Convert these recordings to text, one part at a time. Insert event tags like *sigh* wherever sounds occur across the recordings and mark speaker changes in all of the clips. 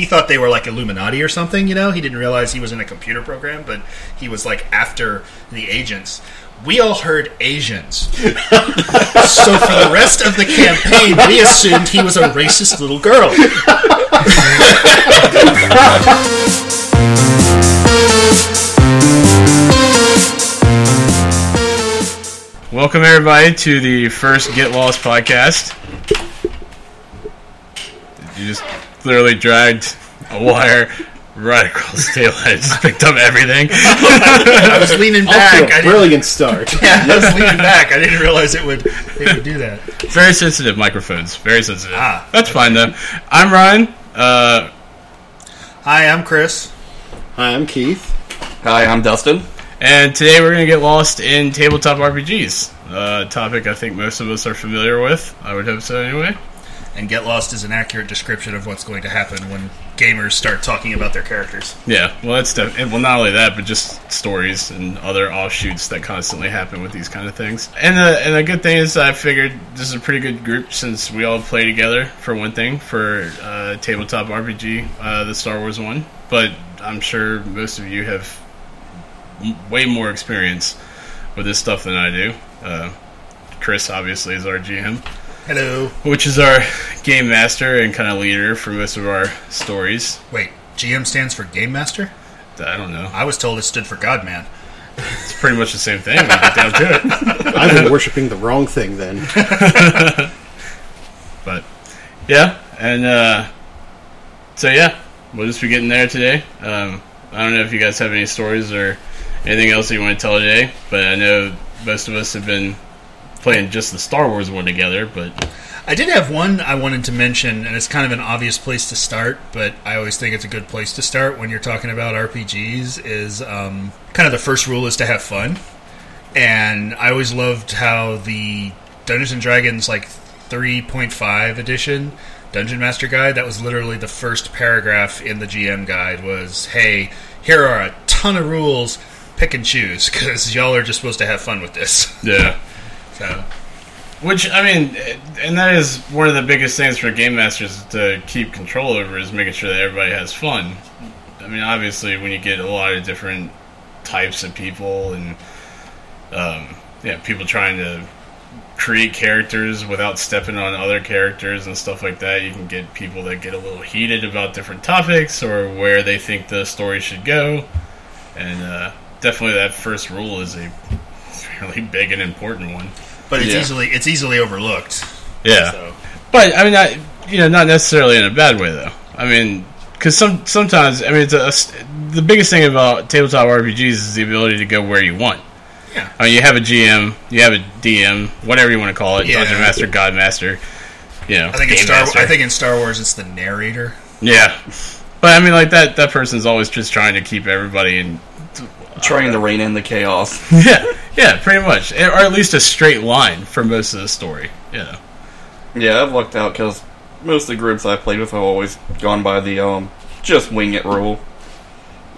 Speaker 1: he thought they were like Illuminati or something. You know, he didn't realize he was in a computer program, but he was like after the agents. We all heard Asians. *laughs* so for the rest of the campaign, we *laughs* assumed he was a racist little girl.
Speaker 2: Welcome everybody to the first Get Lost podcast. Did You just literally dragged a wire right across the table. I just picked up everything.
Speaker 1: I was leaning *laughs* back.
Speaker 3: to
Speaker 1: I
Speaker 3: a
Speaker 1: didn't,
Speaker 3: brilliant start. *laughs*
Speaker 1: yeah, I was *laughs* leaning back. I didn't realize it would it would do that.
Speaker 2: Very sensitive microphones. Very sensitive.
Speaker 1: Ah,
Speaker 2: That's fine though. I'm Ryan. Uh,
Speaker 1: Hi, I'm Chris.
Speaker 3: Hi, I'm Keith.
Speaker 4: Hi, I'm Dustin.
Speaker 2: and today we're going to get lost in tabletop RPGs. Uh, a topic I think most of us are familiar with. I would hope so anyway.
Speaker 1: And Get Lost is an accurate description of what's going to happen when gamers start talking about their characters.
Speaker 2: Yeah, well, that's def- well, not only that, but just stories and other offshoots that constantly happen with these kind of things. And the and the good thing is, I figured this is a pretty good group since we all play together for one thing for uh, tabletop RPG, uh, the Star Wars one. But I'm sure most of you have m- way more experience with this stuff than I do. Uh, Chris obviously is our GM
Speaker 1: Hello.
Speaker 2: which is our game master and kind of leader for most of our stories.
Speaker 1: Wait, GM stands for Game Master?
Speaker 2: I don't know.
Speaker 1: I was told it stood for God Man.
Speaker 2: It's pretty much the same thing. when you get down to it. *laughs*
Speaker 3: I've been worshiping the wrong thing then. *laughs*
Speaker 2: But yeah, and uh, so yeah, we'll just be getting there today. Um, I don't know if you guys have any stories or anything else that you want to tell today, but I know most of us have been playing just the Star Wars one together. But
Speaker 1: I did have one I wanted to mention, and it's kind of an obvious place to start, but I always think it's a good place to start when you're talking about RPGs. Is um, kind of the first rule is to have fun, and I always loved how the Dungeons and Dragons like 3.5 edition Dungeon Master Guide. That was literally the first paragraph in the GM guide. Was hey, here are a ton of rules. Pick and choose because y'all are just supposed to have fun with this.
Speaker 2: yeah,
Speaker 1: So
Speaker 2: Which I mean, and that is one of the biggest things for game masters to keep control over is making sure that everybody has fun. I mean, obviously, when you get a lot of different types of people and um, yeah, people trying to create characters without stepping on other characters and stuff like that, you can get people that get a little heated about different topics or where they think the story should go. And uh, definitely, that first rule is a *laughs* fairly big and important one.
Speaker 1: But it's
Speaker 4: Yeah.
Speaker 1: easily it's easily overlooked.
Speaker 2: Yeah.
Speaker 1: So.
Speaker 2: But I mean, not you know, not necessarily in a bad way though. I mean, because some sometimes I mean, it's a, the biggest thing about tabletop RPGs is the ability to go where you want.
Speaker 1: Yeah.
Speaker 2: I mean, you have a GM, you have a DM, whatever you want to call it,
Speaker 1: Yeah.
Speaker 2: Dungeon Master, God Master. You know,
Speaker 1: I think in Star.
Speaker 2: Master.
Speaker 1: I think in Star Wars, it's the narrator.
Speaker 2: yeah. But I mean, like that that person's always just trying to keep everybody in.
Speaker 4: Trying to rein in the chaos. *laughs*
Speaker 2: Yeah, yeah, pretty much, or at least a straight line for most of the story. You know.
Speaker 4: Yeah, I've lucked out because most of the groups I've played with have always gone by the um just wing it rule.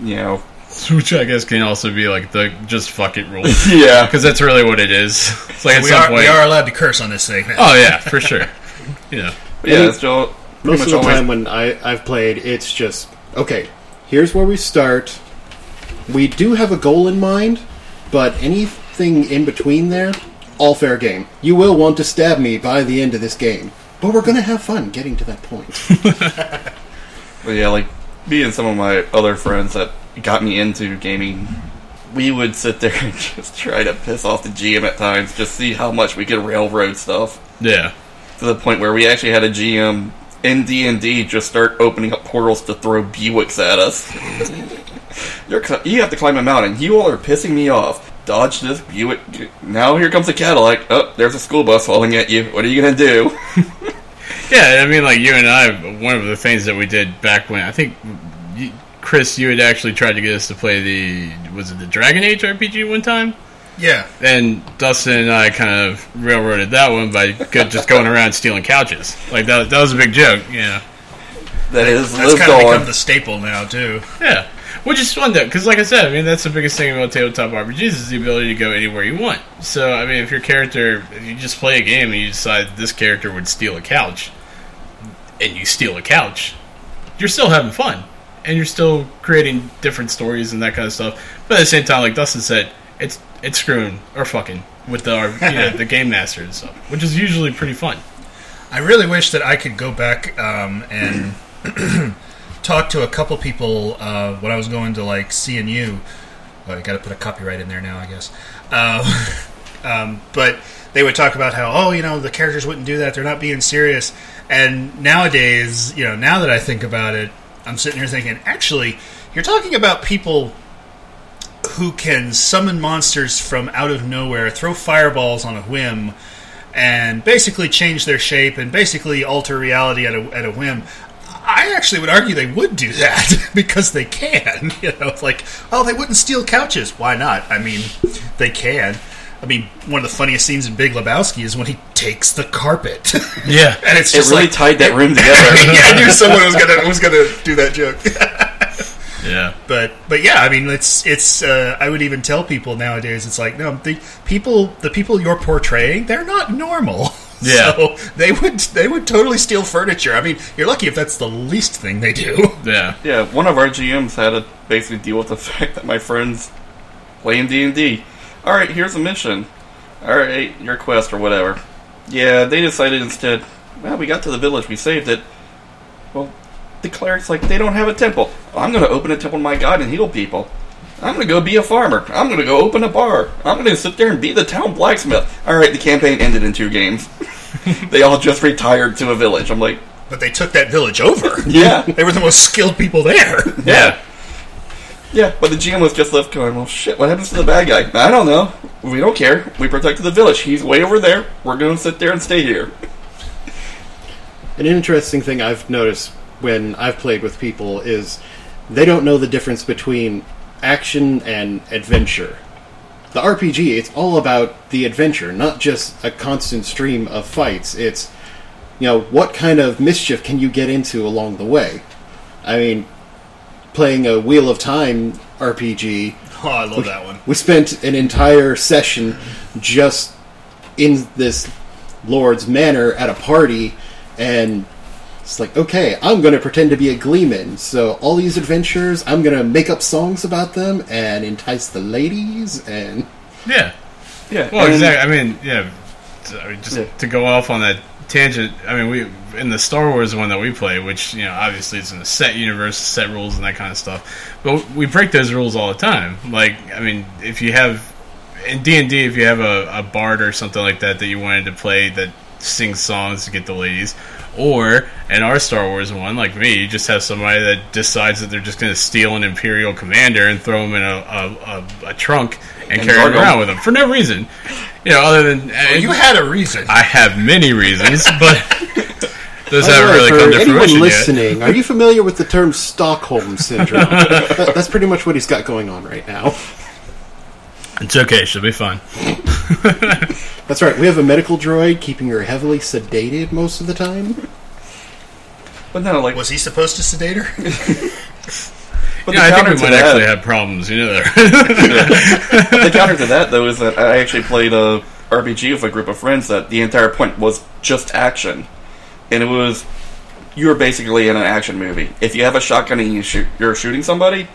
Speaker 4: You know. *laughs*
Speaker 2: Which I guess can also be like the just fuck it rule. *laughs*
Speaker 4: Yeah.
Speaker 2: because that's really what it is. It's like at
Speaker 1: We
Speaker 2: some
Speaker 1: are,
Speaker 2: point.
Speaker 1: we are allowed to curse on this thing.
Speaker 2: Oh yeah, for sure. You know,
Speaker 4: Yeah, it's just pretty
Speaker 3: Most of the
Speaker 4: always
Speaker 3: time when I, I've played, it's just okay. Here's where we start. We do have a goal in mind, but anything in between there, all fair game. You will want to stab me by the end of this game, but we're gonna have fun getting to that point. *laughs*
Speaker 4: But yeah, like me and some of my other friends that got me into gaming, we would sit there and *laughs* just try to piss off the GM at times, just see how much we could railroad stuff
Speaker 2: yeah,
Speaker 4: to the point where we actually had a GM in D and D just start opening up portals to throw Buicks at us. *laughs* You're, cl- you have to climb a mountain. You all are pissing me off. Dodge this Buick. Now here comes a Cadillac. Oh, there's a school bus falling at you. What are you gonna do? *laughs*
Speaker 2: yeah. I mean, like you and I, one of the things that we did back when I think you, Chris, you had actually tried to get us to play the was it the Dragon Age RPG one time,
Speaker 1: Yeah.
Speaker 2: and Dustin and I kind of railroaded that one by just going around stealing couches. Like that, that was a big joke. Yeah,
Speaker 4: That is
Speaker 1: That's kind of become the staple now too.
Speaker 2: yeah. Which is fun though, because like I said, I mean that's the biggest thing about tabletop RPGs is the ability to go anywhere you want. So I mean, if your character, if you just play a game and you decide this character would steal a couch, and you steal a couch, you're still having fun, and you're still creating different stories and that kind of stuff. But at the same time, like Dustin said, it's it's screwing or fucking with the you know, the game master and stuff, which is usually pretty fun.
Speaker 1: I really wish that I could go back um, and *clears throat* talk to a couple people uh, when I was going to like CNU. Well, you got to put a copyright in there now, I guess. Uh, *laughs* um, but they would talk about how, oh, you know, the characters wouldn't do that; they're not being serious. And nowadays, you know, now that I think about it, I'm sitting here thinking, actually, you're talking about people who can summon monsters from out of nowhere, throw fireballs on a whim, and basically change their shape and basically alter reality at a, at a whim. I actually would argue they would do that *laughs* because they can. *laughs* You know, it's like, oh, they wouldn't steal couches. Why not? I mean, they can. I mean, one of the funniest scenes in Big Lebowski is when he takes the carpet. *laughs*
Speaker 2: Yeah,
Speaker 1: and it's
Speaker 4: It really
Speaker 1: like,
Speaker 4: tied that room together.
Speaker 1: yeah, I knew someone was gonna was gonna do that joke.
Speaker 2: yeah,
Speaker 1: but but yeah, I mean, it's it's. Uh, I would even tell people nowadays, it's like no, the people the people you're portraying, they're not normal. *laughs*
Speaker 2: Yeah.
Speaker 1: so they would they would totally steal furniture. I mean, you're lucky if that's the least thing they do. *laughs*
Speaker 2: yeah,
Speaker 4: Yeah, one of our GMs had to basically deal with the *laughs* fact that my friends playing D and D. All right, here's a mission. All right, your quest or whatever. Yeah, they decided instead. Well, we got to the village, we saved it. Well, the cleric's like, they don't have a temple. I'm going to open a temple to my god and heal people. I'm going to go be a farmer. I'm going to go open a bar. I'm going to sit there and be the town blacksmith. All right, the campaign ended in two games. *laughs* they all just retired to a village. I'm like,
Speaker 1: But they took that village over. *laughs*
Speaker 4: yeah.
Speaker 1: They were the most skilled people there. *laughs*
Speaker 2: yeah.
Speaker 4: Yeah, but the GM was just left going, well, shit, what happens to the bad guy? I don't know. We don't care. We protected the village. He's way over there. We're going to sit there and stay here.
Speaker 3: An interesting thing I've noticed when I've played with people is they don't know the difference between action and adventure. The RPG, it's all about the adventure, not just a constant stream of fights. It's, you know, what kind of mischief can you get into along the way? I mean, playing a Wheel of Time RPG,
Speaker 1: Oh, I love that one.
Speaker 3: we spent an entire session just in this lord's manor at a party and it's like okay i'm going to pretend to be a gleeman so all these adventures i'm going to make up songs about them and entice the ladies and
Speaker 2: Yeah.
Speaker 4: Yeah.
Speaker 2: Well,
Speaker 4: and-
Speaker 2: exactly. I mean, yeah. t- I mean, just
Speaker 4: Yeah.
Speaker 2: to go off on that tangent. I mean, we in the Star Wars one that we play, which you know, obviously it's in a set universe, set rules, and that kind of stuff. But we break those rules all the time. Like, I mean, if you have in D and D, if you have a, a bard or something like that that you wanted to play that sings songs to get the ladies, or in our Star Wars one, like me, you just have somebody that decides that they're just going to steal an Imperial commander and throw him in a, a, a, a trunk and,
Speaker 4: And
Speaker 2: carry
Speaker 4: guard
Speaker 2: it around with them for no reason. You know, other than
Speaker 1: Well, you had a reason.
Speaker 2: I have many reasons, but *laughs* those
Speaker 3: By the
Speaker 2: haven't
Speaker 3: way,
Speaker 2: really
Speaker 3: for
Speaker 2: come to
Speaker 3: anyone
Speaker 2: fruition yet.
Speaker 3: listening are you familiar with the term stockholm syndrome *laughs* That- that's pretty much what he's got going on right now
Speaker 2: It's okay; she'll be fine. *laughs*
Speaker 3: that's right we have a medical droid keeping her heavily sedated most of the time
Speaker 4: But no, like,
Speaker 1: Was he supposed to sedate her? *laughs*
Speaker 4: but
Speaker 2: Yeah,
Speaker 4: the
Speaker 2: I think
Speaker 4: counter
Speaker 2: we
Speaker 4: to
Speaker 2: might
Speaker 4: that,
Speaker 2: actually have problems. You know, there. *laughs*
Speaker 4: the counter to that though is that I actually played a RPG with a group of friends that the entire point was just action, and it was you were basically in an action movie. If you have a shotgun and you shoot, you're shooting somebody,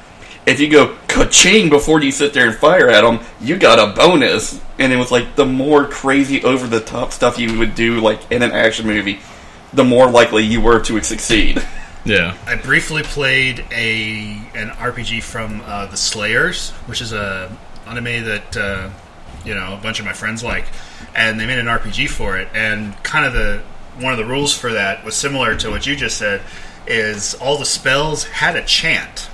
Speaker 4: if you go ka-ching before you sit there and fire at them, you got a bonus. And it was like the more crazy over the top stuff you would do like in an action movie, the more likely you were to succeed. *laughs*
Speaker 2: yeah,
Speaker 1: I briefly played a an RPG from uh, the Slayers, which is a anime that uh, you know a bunch of my friends like, and they made an RPG for it. And kind of the one of the rules for that was similar to what you just said, is all the spells had a chant.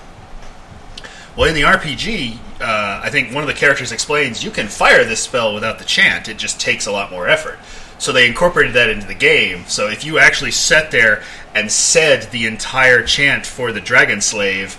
Speaker 1: Well, in the RPG, uh, I think one of the characters explains you can fire this spell without the chant. It just takes a lot more effort. So they incorporated that into the game. So if you actually sat there and said the entire chant for the Dragon Slave,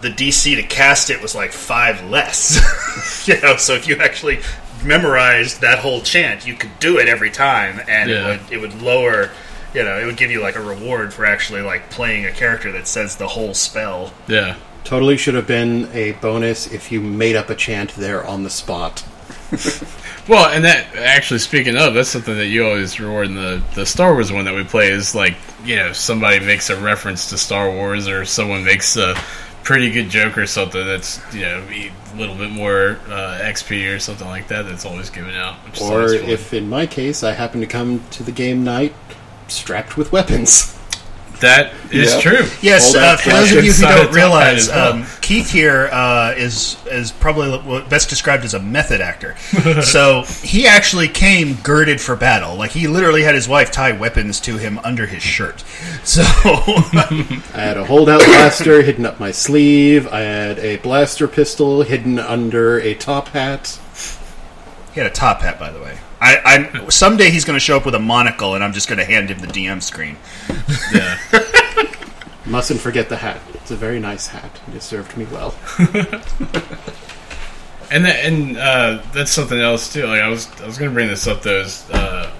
Speaker 1: the DC to cast it was like five less. *laughs* you know, so if you actually memorized that whole chant, you could do it every time, and
Speaker 2: Yeah.
Speaker 1: it would it would lower. You know, it would give you like a reward for actually like playing a character that says the whole spell.
Speaker 2: yeah.
Speaker 3: Totally should have been a bonus if you made up a chant there on the spot. *laughs*
Speaker 2: Well, and that actually speaking of, that's something that you always reward in the the Star Wars one that we play is like you know somebody makes a reference to Star Wars or someone makes a pretty good joke or something that's you know a little bit more uh, XP or something like that that's always given out.
Speaker 3: Or if, in my case, I happen to come to the game night strapped with weapons. *laughs*
Speaker 2: that is
Speaker 4: Yeah.
Speaker 2: true.
Speaker 1: Yes, uh, for those of you who don't realize,
Speaker 2: well.
Speaker 1: um, Keith here uh, is is probably best described as a method actor. *laughs* so he actually came girded for battle. Like he literally had his wife tie weapons to him under his shirt. *laughs* So
Speaker 3: I had a holdout blaster hidden up my sleeve. I had a blaster pistol hidden under a top hat.
Speaker 1: he had a top hat, by the way. I, I'm someday he's going to show up with a monocle, and I'm just going to hand him the DM screen.
Speaker 2: Yeah. *laughs*
Speaker 3: Mustn't forget the hat. It's a very nice hat. It served me well. *laughs*
Speaker 2: And that, and uh, that's something else too. Like I was I was going to bring this up though. Is, uh,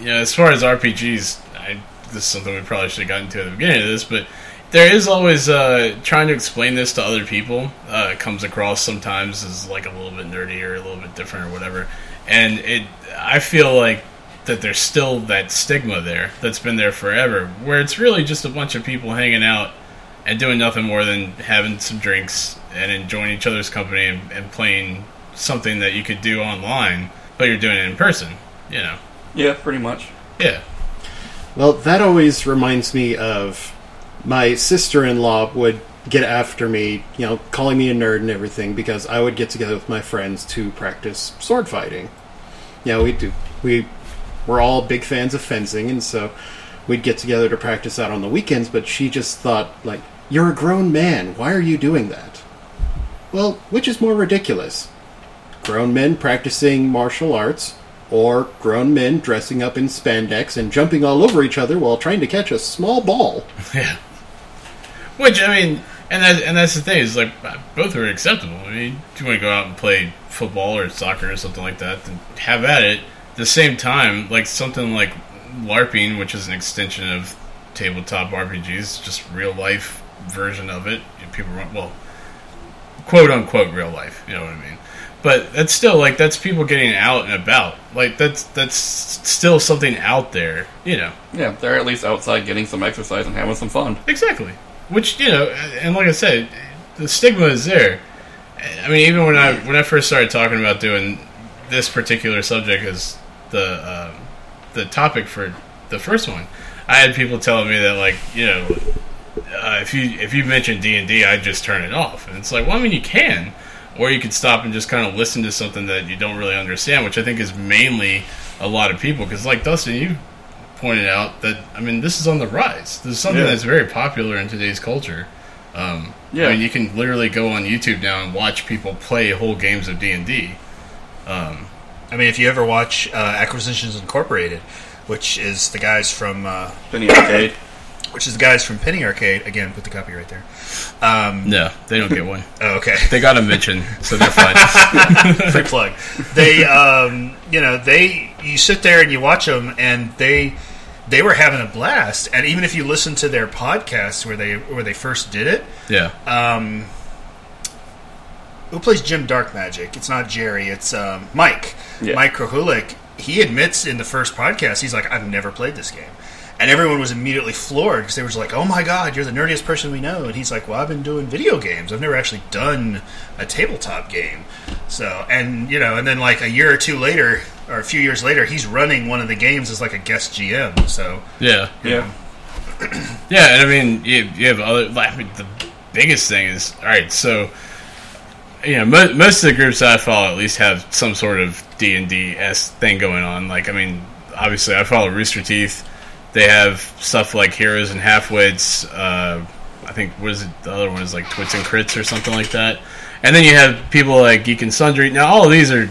Speaker 2: you know, as far as RPGs, I, this is something we probably should have gotten to at the beginning of this, but there is always uh, trying to explain this to other people. Uh, it comes across sometimes as like a little bit nerdy or a little bit different or whatever. And it, I feel like that there's still that stigma there that's been there forever, where it's really just a bunch of people hanging out and doing nothing more than having some drinks and enjoying each other's company and, and playing something that you could do online, but you're doing it in person. You know,
Speaker 4: Yeah, pretty much.
Speaker 2: yeah,
Speaker 3: Well, that always reminds me of my sister in law would get after me, you know, calling me a nerd and everything because I would get together with my friends to practice sword fighting. You know, we do we we're all big fans of fencing and so we'd get together to practice out on the weekends, but she just thought like, "You're a grown man. Why are you doing that?" Well, which is more ridiculous? Grown men practicing martial arts or grown men dressing up in spandex and jumping all over each other while trying to catch a small ball. *laughs*
Speaker 2: yeah. Which I mean, and that and that's the thing is like uh, both are acceptable. I mean, if you want to go out and play football or soccer or something like that, then have at it. At the same time, like something like LARPing, which is an extension of tabletop RPGs, just real life version of it. People well, quote unquote real life. You know what I mean? But that's still like that's people getting out and about. Like that's that's still something out there. You know.
Speaker 4: Yeah, they're at least outside getting some exercise and having some fun.
Speaker 2: Exactly. Which you know, and like I said, the stigma is there. I mean, even when I when I first started talking about doing this particular subject as the um, the topic for the first one, I had people telling me that like you know, uh, if you if you mention D and I just turn it off, and it's like, well, I mean, you can, or you could stop and just kind of listen to something that you don't really understand, which I think is mainly a lot of people. Because like Dustin, you pointed out that I mean this is on the rise. This is something
Speaker 4: Yeah.
Speaker 2: that's very popular in today's culture. Um,
Speaker 4: Yeah.
Speaker 2: I mean you can literally go on YouTube now and watch people play whole games of D and D. Um,
Speaker 1: I mean, if you ever watch uh, Acquisitions Incorporated, which is the guys from uh,
Speaker 4: Penny Arcade. *coughs*
Speaker 1: which is the guys from Penny Arcade. Again, put the copyright there. Um,
Speaker 2: No, they don't get one. *coughs*
Speaker 1: oh, okay.
Speaker 2: they got a mention, so they're *laughs* fine. *laughs*
Speaker 1: free plug. They, um, you know, they you sit there and you watch them, and they they were having a blast. And even if you listen to their podcast where they where they first did it,
Speaker 2: yeah,
Speaker 1: um, who plays Jim Darkmagic? It's not Jerry. It's um, Mike.
Speaker 4: Yeah.
Speaker 1: Mike Krahulik. He admits in the first podcast, he's like, "I've never played this game." And everyone was immediately floored because they were just like, "Oh my god, you're the nerdiest person we know!" And he's like, "Well, I've been doing video games. I've never actually done a tabletop game." So, and you know, and then like a year or two later, or a few years later, he's running one of the games as like a guest GM. So,
Speaker 2: yeah,
Speaker 4: Yeah. *clears throat*
Speaker 2: yeah. And I mean, you, you have other. I mean, the biggest thing is all right. So, you know, mo- most of the groups that I follow at least have some sort of D and D s thing going on. Like, I mean, obviously, I follow Rooster Teeth. They have stuff like Heroes and Halfwits. Uh, I think what is it? The other one is like Twits and Crits or something like that. And then you have people like Geek and Sundry. Now, all of these are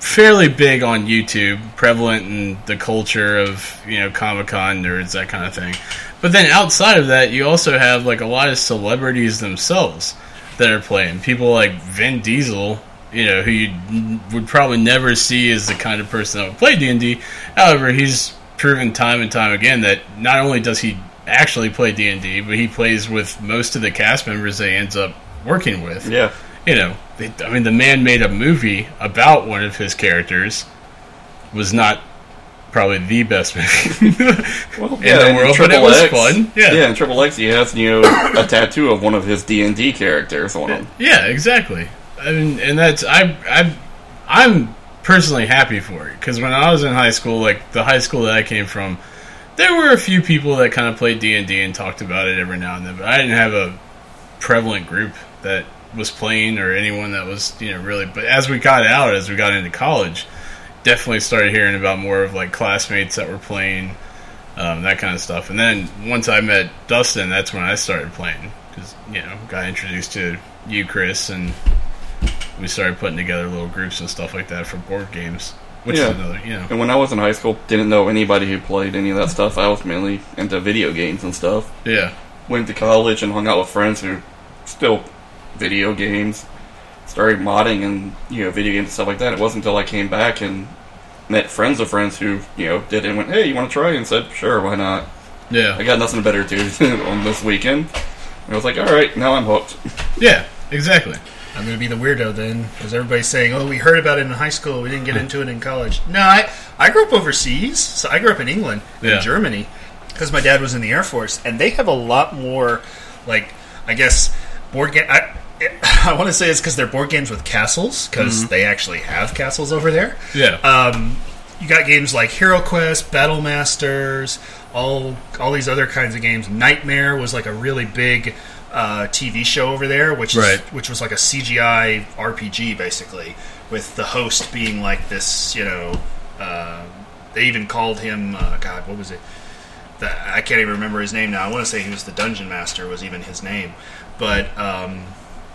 Speaker 2: fairly big on YouTube, prevalent in the culture of you know Comic Con nerds, that kind of thing. But then outside of that, you also have like a lot of celebrities themselves that are playing. People like Vin Diesel, you know, who you would probably never see as the kind of person that would play D and D. However, he's proven time and time again that not only does he actually play D and D, but he plays with most of the cast members that he ends up working with
Speaker 4: Yeah.
Speaker 2: you know, they, I mean, the man made a movie about one of his characters. Was not probably the best movie *laughs*
Speaker 4: Well,
Speaker 2: in the world, but it was fun. Yeah.
Speaker 4: Yeah, in Triple X, he has you know a tattoo of one of his D and D characters on him.
Speaker 2: Yeah, exactly. I mean, and that's I I I'm personally happy for it because when I was in high school, like the high school that I came from, there were a few people that kind of played D and D and talked about it every now and then, but I didn't have a prevalent group that was playing or anyone that was you know really. But as we got out, as we got into college, definitely started hearing about more of like classmates that were playing. Um, that kind of stuff, and then once I met Dustin, that's when I started playing because you know got introduced to you, Chris, and we started putting together little groups and stuff like that for board games, which
Speaker 4: Yeah.
Speaker 2: is another, you know,
Speaker 4: And when I was in high school, didn't know anybody who played any of that stuff. I was mainly into video games and stuff.
Speaker 2: yeah,
Speaker 4: Went to college and hung out with friends who still video games. Started modding and you know video games and stuff like that. It wasn't until I came back and met friends of friends who you know did it and went, "Hey, you want to try?" and said, "Sure, why not?"
Speaker 2: Yeah.
Speaker 4: I got nothing better to do *laughs* on this weekend. And I was like, "All right, now I'm hooked."
Speaker 2: yeah, exactly.
Speaker 1: I'm going to be the weirdo then, because everybody's saying, "Oh, we heard about it in high school. We didn't get into it in college." No, I I grew up overseas. So I grew up in England,
Speaker 2: Yeah.
Speaker 1: in Germany, because my dad was in the Air Force, and they have a lot more, like I guess board game. I, I want to say it's because they're board games with castles, because they actually have castles over there.
Speaker 2: Yeah,
Speaker 1: Um, you got games like Hero Quest, Battle Masters, all all these other kinds of games. Knightmare was like a really big uh, TV show over there, which is,
Speaker 2: Right.
Speaker 1: which was like a CGI RPG basically, with the host being like this. You know, uh, they even called him uh, God, what was it? The, I can't even remember his name now. I want to say he was the dungeon master was even his name, but um,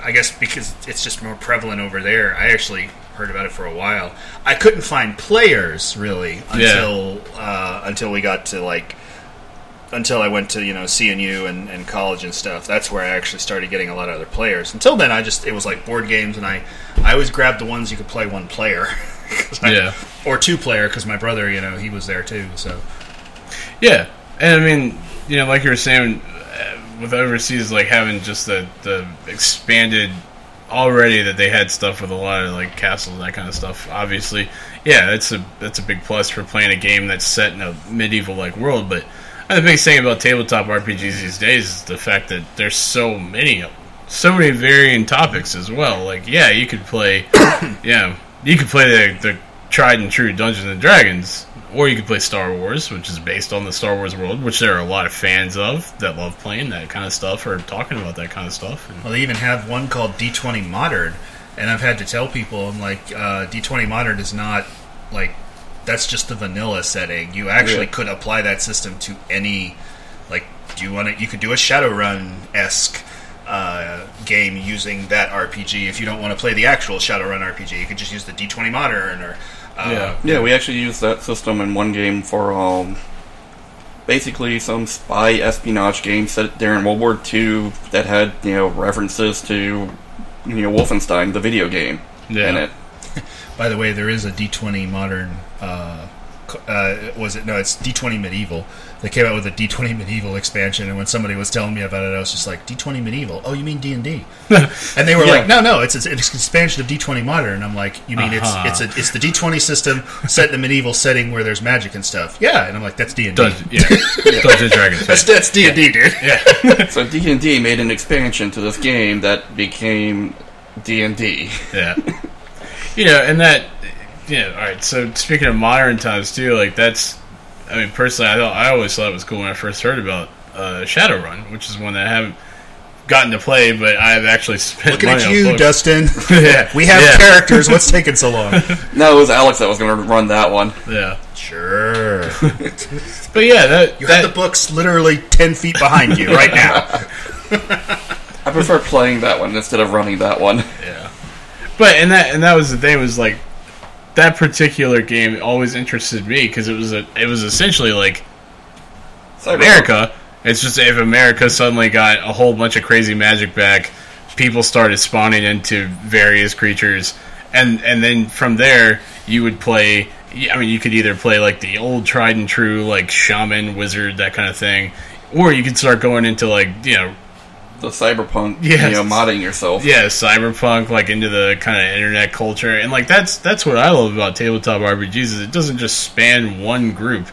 Speaker 1: I guess because it's just more prevalent over there. I actually heard about it for a while. I couldn't find players really until uh, until we got to like until I went to you know CNU and, and college and stuff. That's where I actually started getting a lot of other players. Until then, I just it was like board games, and I I always grabbed the ones you could play one player, *laughs* I-
Speaker 2: Yeah.
Speaker 1: or two player because my brother you know he was there too. So
Speaker 2: yeah, and I mean, you know, like you were saying, uh, with overseas, like having just the the expanded already that they had stuff with a lot of like castles and that kind of stuff. Obviously, yeah, that's a that's a big plus for playing a game that's set in a medieval like world. But the biggest thing about tabletop RPGs these days is the fact that there's so many of them, so many varying topics as well. Like, yeah, you could play, *coughs* yeah, you could play the the tried and true Dungeons and Dragons. Or you could play Star Wars, which is based on the Star Wars world, which there are a lot of fans of that love playing that kind of stuff or talking about that kind of stuff.
Speaker 1: Well, they even have one called D20 Modern, and I've had to tell people, I'm like, uh, D20 Modern is not like that's just the vanilla setting. You actually
Speaker 4: Yeah.
Speaker 1: could apply that system to any like. Do you want to? You could do a Shadowrun esque uh, game using that RPG. If you don't want to play the actual Shadowrun RPG, you could just use the D20 Modern or. Uh,
Speaker 2: Yeah.
Speaker 4: Yeah, we actually used that system in one game for um, basically some spy espionage game set during World War II that had you know references to you know Wolfenstein, the video game,
Speaker 2: Yeah.
Speaker 4: in it. *laughs*
Speaker 1: By the way, there is a D20 Modern. Uh, uh, was it no? It's D20 Medieval. They came out with a D20 *laughs* Medieval expansion, and when somebody was telling me about it, I was just like, D20 Medieval? Oh, you mean D and D? *laughs* And they were
Speaker 4: Yeah.
Speaker 1: like, No, no, it's, it's an expansion of D20 Modern. And I'm like, You mean
Speaker 2: Uh-huh.
Speaker 1: it's it's a, it's the D20 system set in a medieval setting where there's magic and stuff? Yeah, and I'm like, That's D and D.
Speaker 2: Yeah. Dungeons and Dragons.
Speaker 1: That's that's D and D, dude.
Speaker 2: yeah.
Speaker 4: So D and D made an expansion to this game that became D and D.
Speaker 2: Yeah. You know, and that, yeah, alright, so speaking of modern times too, like that's, I mean, personally, I, thought, I always thought it was cool when I first heard about uh, Shadowrun, which is one that I haven't gotten to play, but I've actually spent
Speaker 1: Looking
Speaker 2: money
Speaker 1: at
Speaker 2: on
Speaker 1: you,
Speaker 2: books.
Speaker 1: Dustin. *laughs* *laughs*
Speaker 2: Yeah.
Speaker 1: we have
Speaker 2: Yeah.
Speaker 1: characters. What's *laughs* taking so long?
Speaker 4: No, it was Alex that was going to run that one.
Speaker 2: Yeah.
Speaker 1: Sure.
Speaker 2: But yeah, that,
Speaker 1: You
Speaker 2: that
Speaker 1: have the books literally ten feet behind you right now.
Speaker 4: I prefer playing that one instead of running that one.
Speaker 2: Yeah. But and that and that was the thing was like that particular game always interested me because it was a it was essentially like
Speaker 4: Cyberpunk.
Speaker 2: America. It's just if America suddenly got a whole bunch of crazy magic back, people started spawning into various creatures, and and then from there you would play. I mean, you could either play like the old tried and true like shaman, wizard, that kind of thing, or you could start going into like you know
Speaker 4: the cyberpunk,
Speaker 2: Yes.
Speaker 4: you know, modding yourself.
Speaker 2: yeah, cyberpunk like into the kind of internet culture, and like that's that's what I love about tabletop RPGs is it doesn't just span one group.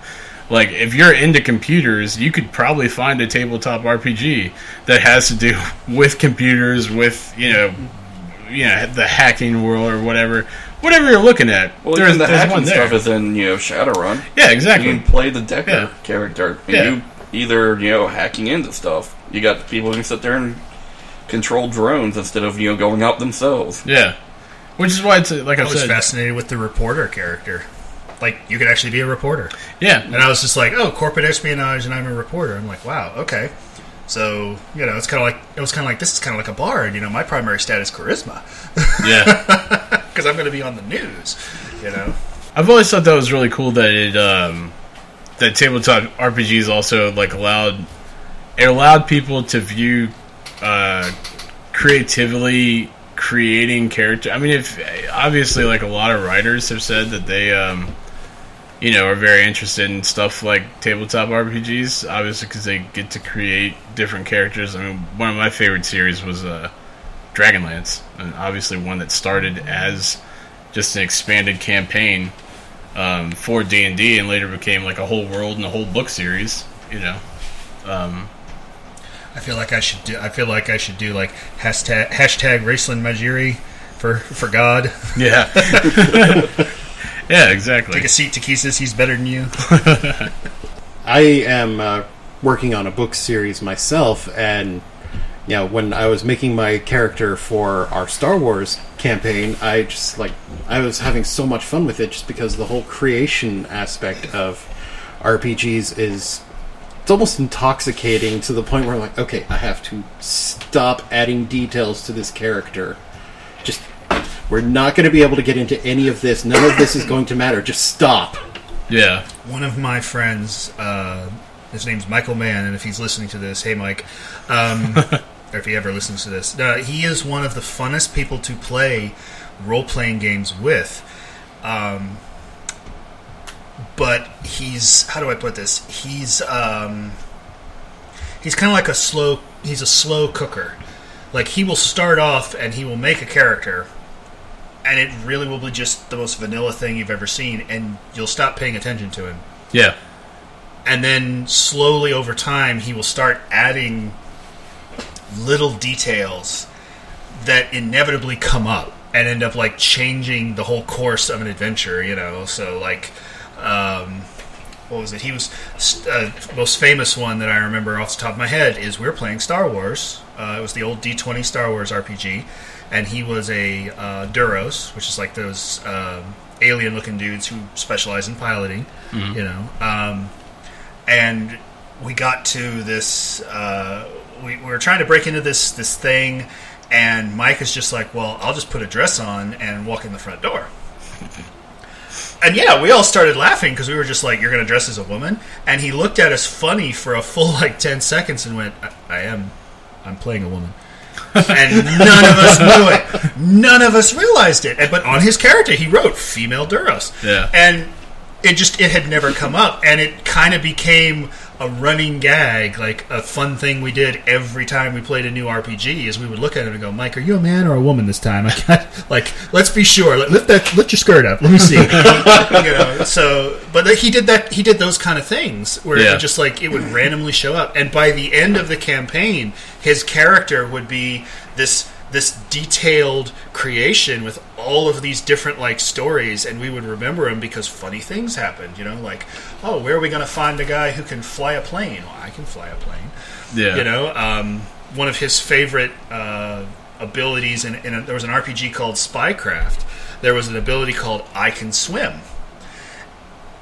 Speaker 2: Like if you're into computers, you could probably find a tabletop RPG that has to do *laughs* with computers, with you know, you know the hacking world or whatever, whatever you're looking at.
Speaker 4: Well,
Speaker 2: there's
Speaker 4: even the
Speaker 2: there's
Speaker 4: hacking
Speaker 2: one there.
Speaker 4: stuff is in you know Shadowrun.
Speaker 2: yeah,
Speaker 4: You
Speaker 2: exactly.
Speaker 4: can play the Decker
Speaker 2: Yeah.
Speaker 4: character, and
Speaker 2: Yeah.
Speaker 4: you either you know hacking into stuff. You got people who can sit there and control drones instead of you know going out themselves.
Speaker 2: Yeah, which is why it's like
Speaker 1: I
Speaker 2: I
Speaker 1: was
Speaker 2: said.
Speaker 1: fascinated with the reporter character. Like you could actually be a reporter,
Speaker 2: Yeah,
Speaker 1: and I was just like, "Oh, corporate espionage," and I'm a reporter. I'm like, "Wow, okay." So you know, it's kind of like it was kind of like this is kind of like a bard. You know, my primary stat is charisma
Speaker 2: yeah. *laughs*
Speaker 1: because I'm going to be on the news. You know,
Speaker 2: I've always thought that was really cool that it um, that tabletop RPGs also like allowed it allowed people to view uh, creatively creating character. I mean, if obviously like a lot of writers have said that they um, you know are very interested in stuff like tabletop RPGs, obviously because they get to create different characters. I mean, one of my favorite series was uh, Dragonlance, and obviously one that started as just an expanded campaign um, for D and D, and later became like a whole world and a whole book series. You know, um,
Speaker 1: I feel like I should do. I feel like I should do like hashtag hashtag Raistlin Majere for for God. *laughs*
Speaker 2: yeah, *laughs* yeah, exactly.
Speaker 1: Take a seat Takhisis. He's better than you. *laughs*
Speaker 3: I am uh, working on a book series myself, and you know, when I was making my character for our Star Wars campaign, I just like I was having so much fun with it, just because the whole creation aspect of RPGs is it's almost intoxicating to the point where I'm like, okay, I have to stop adding details to this character. Just we're not going to be able to get into any of this. None of this is going to matter. Just stop.
Speaker 2: yeah,
Speaker 1: One of my friends, uh, his name's Michael Mann, and if he's listening to this, hey Mike, um, *laughs* or if he ever listens to this, uh, he is one of the funnest people to play role playing games with. Um, but he's how do I put this? He's um, he's kind of like a slow. He's a slow cooker. Like he will start off and he will make a character, and it really will be just the most vanilla thing you've ever seen, and you'll stop paying attention to him.
Speaker 2: yeah,
Speaker 1: And then slowly over time, he will start adding little details that inevitably come up and end up like changing the whole course of an adventure. You know, so like. Um, what was it? He was uh, most famous one that I remember off the top of my head is we were playing Star Wars. Uh, it was the old D twenty Star Wars RPG, and he was a uh, Duros, which is like those um, alien looking dudes who specialize in piloting. You know, um, and we got to this. Uh, we, we were trying to break into this this thing, and Mike is just like, "Well, I'll just put a dress on and walk in the front door." *laughs* And yeah, we all started laughing because we were just like, "You're going to dress as a woman?" And he looked at us funny for a full like ten seconds and went, "I, I am, I'm playing a woman." and none of us knew it. None of us realized it. And- But on his character, he wrote "female Duros."
Speaker 2: Yeah.
Speaker 1: and it just it had never come up, and it kind of became a running gag, like a fun thing we did every time we played a new RPG. Is we would look at him and go, "Mike, are you a man or a woman this time?" *laughs* I got like, let's be sure. Like, lift that, lift your skirt up. Let me see. *laughs* you know. So, but he did that. He did those kind of things where
Speaker 2: Yeah.
Speaker 1: just like it would randomly show up, and by the end of the campaign, his character would be this this detailed creation with all of these different like stories and we would remember them because funny things happened you know? Like oh where are we going to find a guy who can fly a plane? Well i can fly a plane.
Speaker 2: Yeah,
Speaker 1: you know um, one of his favorite uh, abilities in, in a, there was an rpg called spycraft. There was an ability called i can swim.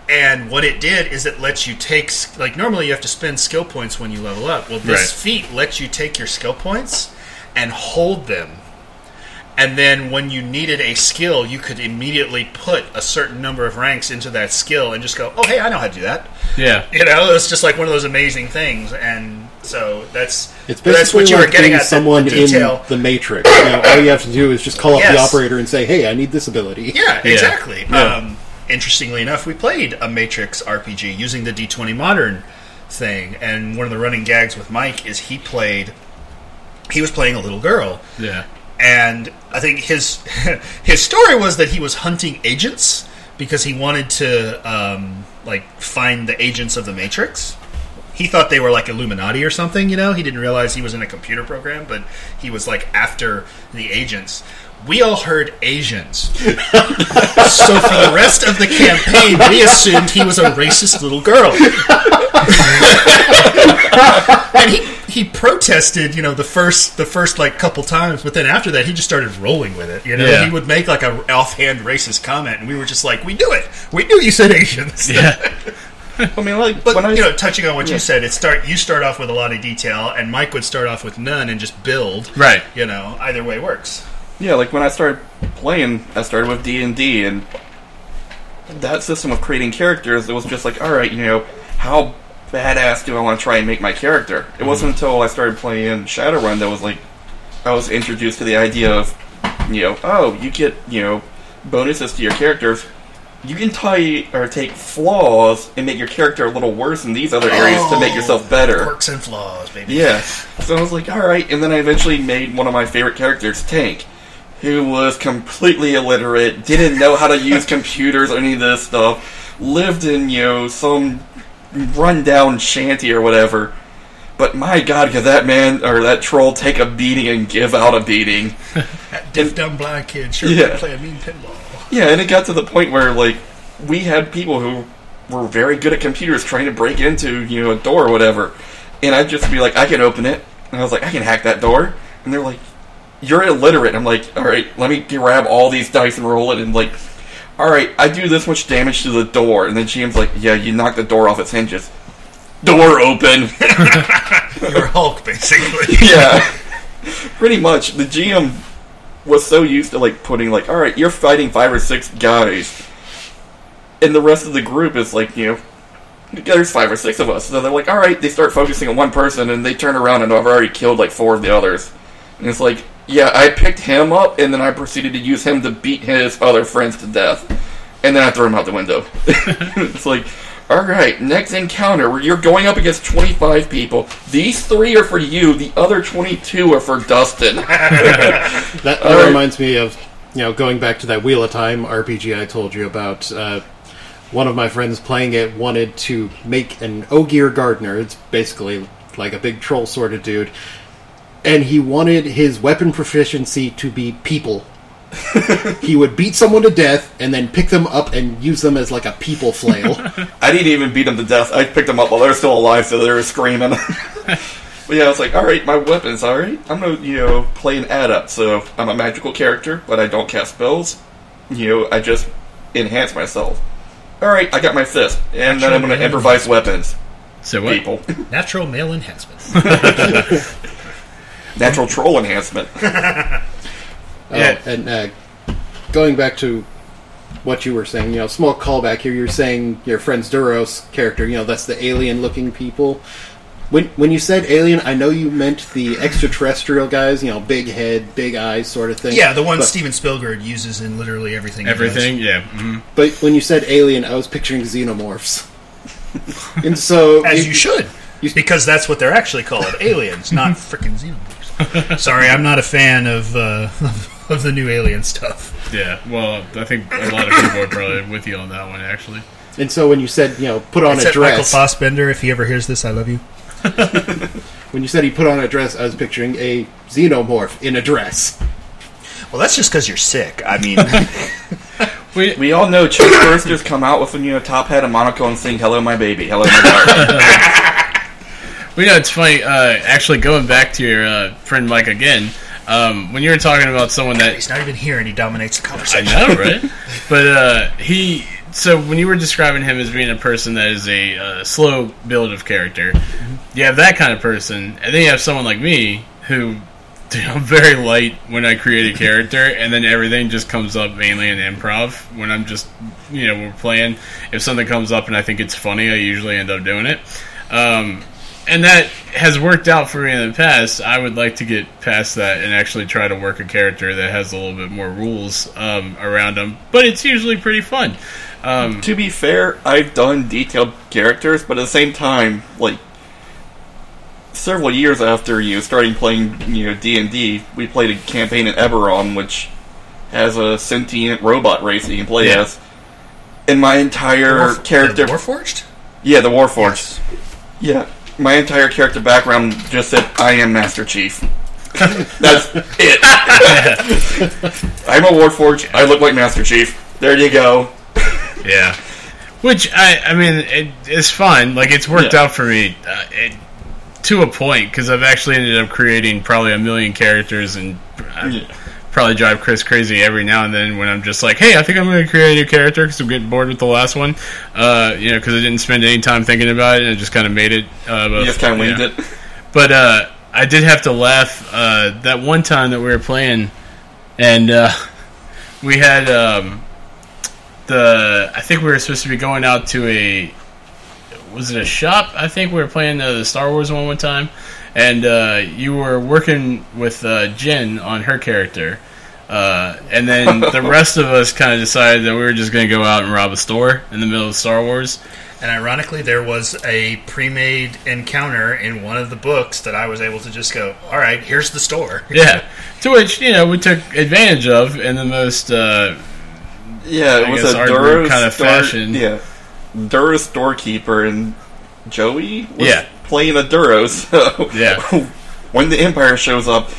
Speaker 1: And what it did is it lets you take like normally you have to spend skill points when you level up. Well this
Speaker 2: Right.
Speaker 1: feat lets you take your skill points and hold them and then when you needed a skill you could immediately put a certain number of ranks into that skill and just go oh hey i know how to do that
Speaker 2: yeah,
Speaker 1: you know, it's just like one of those amazing things, and so that's
Speaker 3: It's basically
Speaker 1: that's
Speaker 3: basically
Speaker 1: what you
Speaker 3: like
Speaker 1: were getting at.
Speaker 3: someone
Speaker 1: the
Speaker 3: in the Matrix. You know, all you have to do is just call up the operator and say, "Hey, I need this ability."
Speaker 1: yeah,
Speaker 2: Yeah.
Speaker 1: exactly.
Speaker 2: Yeah.
Speaker 1: Um, interestingly enough, we played a Matrix RPG using the D20 Modern thing, and one of the running gags with Mike is he played he was playing a little girl,
Speaker 2: Yeah.
Speaker 1: and I think his *laughs* his story was that he was hunting agents because he wanted to um, like find the agents of the Matrix. He thought they were like Illuminati or something, you know. He didn't realize he was in a computer program, but he was like after the agents. We all heard Asians, *laughs* so for the rest of the campaign, we assumed he was a racist little girl. *laughs* and he he protested, you know, the first the first like couple times, but then after that, he just started rolling with it. You know,
Speaker 2: Yeah.
Speaker 1: he would make like a offhand racist comment, and we were just like, "We knew it. We knew you said Asians."
Speaker 2: Yeah. *laughs*
Speaker 4: I mean, like
Speaker 1: But
Speaker 4: when I
Speaker 1: you know, touching on what
Speaker 4: Yeah.
Speaker 1: you said, it start you start off with a lot of detail, and Mike would start off with none and just build.
Speaker 2: Right.
Speaker 1: You know, either way works.
Speaker 4: Yeah, like when I started playing, I started with D and D, and that system of creating characters, it was just like, all right, you know, how badass do I want to try and make my character? It mm-hmm. wasn't until I started playing Shadowrun that was like, I was introduced to the idea of, you know, oh, you get you know bonuses to your characters. You can tie or take flaws and make your character a little worse in these other areas to make oh, yourself better.
Speaker 1: Quirks and flaws, baby.
Speaker 4: Yeah. So I was like, all right. And then I eventually made one of my favorite characters, Tank, who was completely illiterate, didn't know how to use *laughs* computers or any of this stuff, lived in, you know, some rundown shanty or whatever. But my god, could that man or that troll take a beating and give out a beating?
Speaker 1: That deaf, dumb, blind kid sure
Speaker 4: Yeah.
Speaker 1: play a mean pinball.
Speaker 4: Yeah, and it got to the point where, like, we had people who were very good at computers trying to break into, you know, a door or whatever. And I'd just be like, I can open it. And I was like, I can hack that door. And they're like, You're illiterate. I'm like, Alright, let me grab all these dice and roll it. And, like, Alright, I do this much damage to the door. And then GM's like, Yeah, you knocked the door off its hinges. Door open. *laughs*
Speaker 1: You're Hulk, basically. *laughs*
Speaker 4: yeah, pretty much. The GM was so used to like putting like, all right, you're fighting five or six guys, and the rest of the group is like, you know, there's five or six of us. So they're like, all right, they start focusing on one person, and they turn around and I've already killed like four of the others, and it's like, yeah, I picked him up, and then I proceeded to use him to beat his other friends to death, and then I threw him out the window. *laughs* it's like. All right, next encounter where you're going up against 25 people. These three are for you. The other 22 are for Dustin. *laughs*
Speaker 3: That, that
Speaker 4: All right.
Speaker 3: reminds me of you know going back to that Wheel of Time RPG I told you about. Uh, one of my friends playing it wanted to make an Ogier Gardener. It's basically like a big troll sort of dude, and he wanted his weapon proficiency to be people. *laughs* he would beat someone to death and then pick them up and use them as like a people flail. *laughs*
Speaker 4: I didn't even beat them to death. I picked them up while they were still alive, so they were screaming. *laughs* but yeah, I was like, all right, my weapons, all right. I'm gonna, you know, play an adept. So I'm a magical character, but I don't cast spells. You know, I just enhance myself. All right, I got my fist, and then I'm gonna improvise weapons.
Speaker 2: So what?
Speaker 4: People,
Speaker 1: Natural male enhancement.
Speaker 4: Natural troll enhancement. *laughs*
Speaker 2: Yeah.
Speaker 3: Oh, and uh, going back to what you were saying, you know, small callback here. You're saying your friend's Duros character, you know, that's the alien-looking people. When when you said alien, I know you meant the extraterrestrial guys, you know, big head, big eyes, sort of thing.
Speaker 1: yeah, the one
Speaker 3: But,
Speaker 1: Steven Spielberg uses in literally everything. he does.
Speaker 2: Everything, yeah. mhm.
Speaker 3: But when you said alien, I was picturing xenomorphs. *laughs* and so,
Speaker 1: As
Speaker 3: if-
Speaker 1: you should,
Speaker 3: You-
Speaker 1: because that's what they're actually called, aliens, not frickin' xenomorphs. *laughs* Sorry, I'm not a fan of uh, *laughs* of the new alien stuff.
Speaker 2: Yeah. Well, I think a lot of people are probably with you on that one, actually.
Speaker 3: and so when you said, you know, put on a
Speaker 1: Except Michael
Speaker 3: dress,
Speaker 1: Fassbender, if he ever hears this, I love you. *laughs*
Speaker 3: when you said he put on a dress, I was picturing a xenomorph in a dress.
Speaker 1: Well, that's just because you're sick. I mean,
Speaker 2: We,
Speaker 4: We all know Chestbursters come out with a you know top hat and monocle and sing "Hello, my baby, hello, my darling."
Speaker 2: We know it's funny. Uh, actually, going back to your uh, friend Mike again, um, when you were talking about someone that
Speaker 1: he's not even here, and he dominates the conversation.
Speaker 2: I know, right? *laughs* but uh, he. So when you were describing him as being a person that is a uh, slow build of character, you have that kind of person, and then you have someone like me who. You I'm very light when I create a character, *laughs* and then everything just comes up mainly in improv. When I'm just, you know, we're playing. If something comes up and I think it's funny, I usually end up doing it. Um, and that has worked out for me in the past. I would like to get past that and actually try to work a character that has a little bit more rules um, around them. But it's usually pretty fun. Um,
Speaker 4: to be fair, I've done detailed characters, but at the same time, like several years after you know, starting playing you know D and D, we played a campaign in Eberron, which has a sentient robot race that you can play
Speaker 2: Yeah.
Speaker 4: as. And my entire
Speaker 1: Warf-
Speaker 4: character,
Speaker 1: the Warforged?
Speaker 4: yeah, the Warforged, yeah, my entire character background just said, "I am Master Chief." *laughs* That's it. *laughs* I'm a Warforged. I look like Master Chief. There you go.
Speaker 2: Yeah. *laughs* Which I, I mean, it, it's fun. Like it's worked
Speaker 4: Yeah.
Speaker 2: out for me uh, it, to a point because I've actually ended up creating probably a million characters and I
Speaker 4: Yeah.
Speaker 2: Probably drive Chris crazy every now and then when I'm just like, hey, I think I'm going to create a new character because I'm getting bored with the last one. Uh, you know, because I didn't spend any time thinking about it and I just kind of made it. Uh,
Speaker 4: You just kind of winged it.
Speaker 2: But uh, I did have to laugh uh, that one time that we were playing, and uh, *laughs* we had um, the. I think we were supposed to be going out to a. Was it a shop? I think we were playing uh, the Star Wars one one time, and uh, you were working with uh, Jen on her character. Uh, and then *laughs* the rest of us kind of decided that we were just going to go out and rob a store in the middle of Star Wars.
Speaker 1: And ironically, there was a pre-made encounter in one of the books that I was able to just go, "All right, here's the store." *laughs*
Speaker 2: Yeah. To which, you know, we took advantage of in the most uh,
Speaker 4: Yeah, it
Speaker 2: I
Speaker 4: was
Speaker 2: guess
Speaker 4: a
Speaker 2: our
Speaker 4: Duro
Speaker 2: kind of
Speaker 4: store,
Speaker 2: fashion.
Speaker 4: Yeah, Duro storekeeper and Joey was
Speaker 2: Yeah.
Speaker 4: playing a Duro. *laughs* So
Speaker 2: Yeah.
Speaker 4: when the Empire shows up,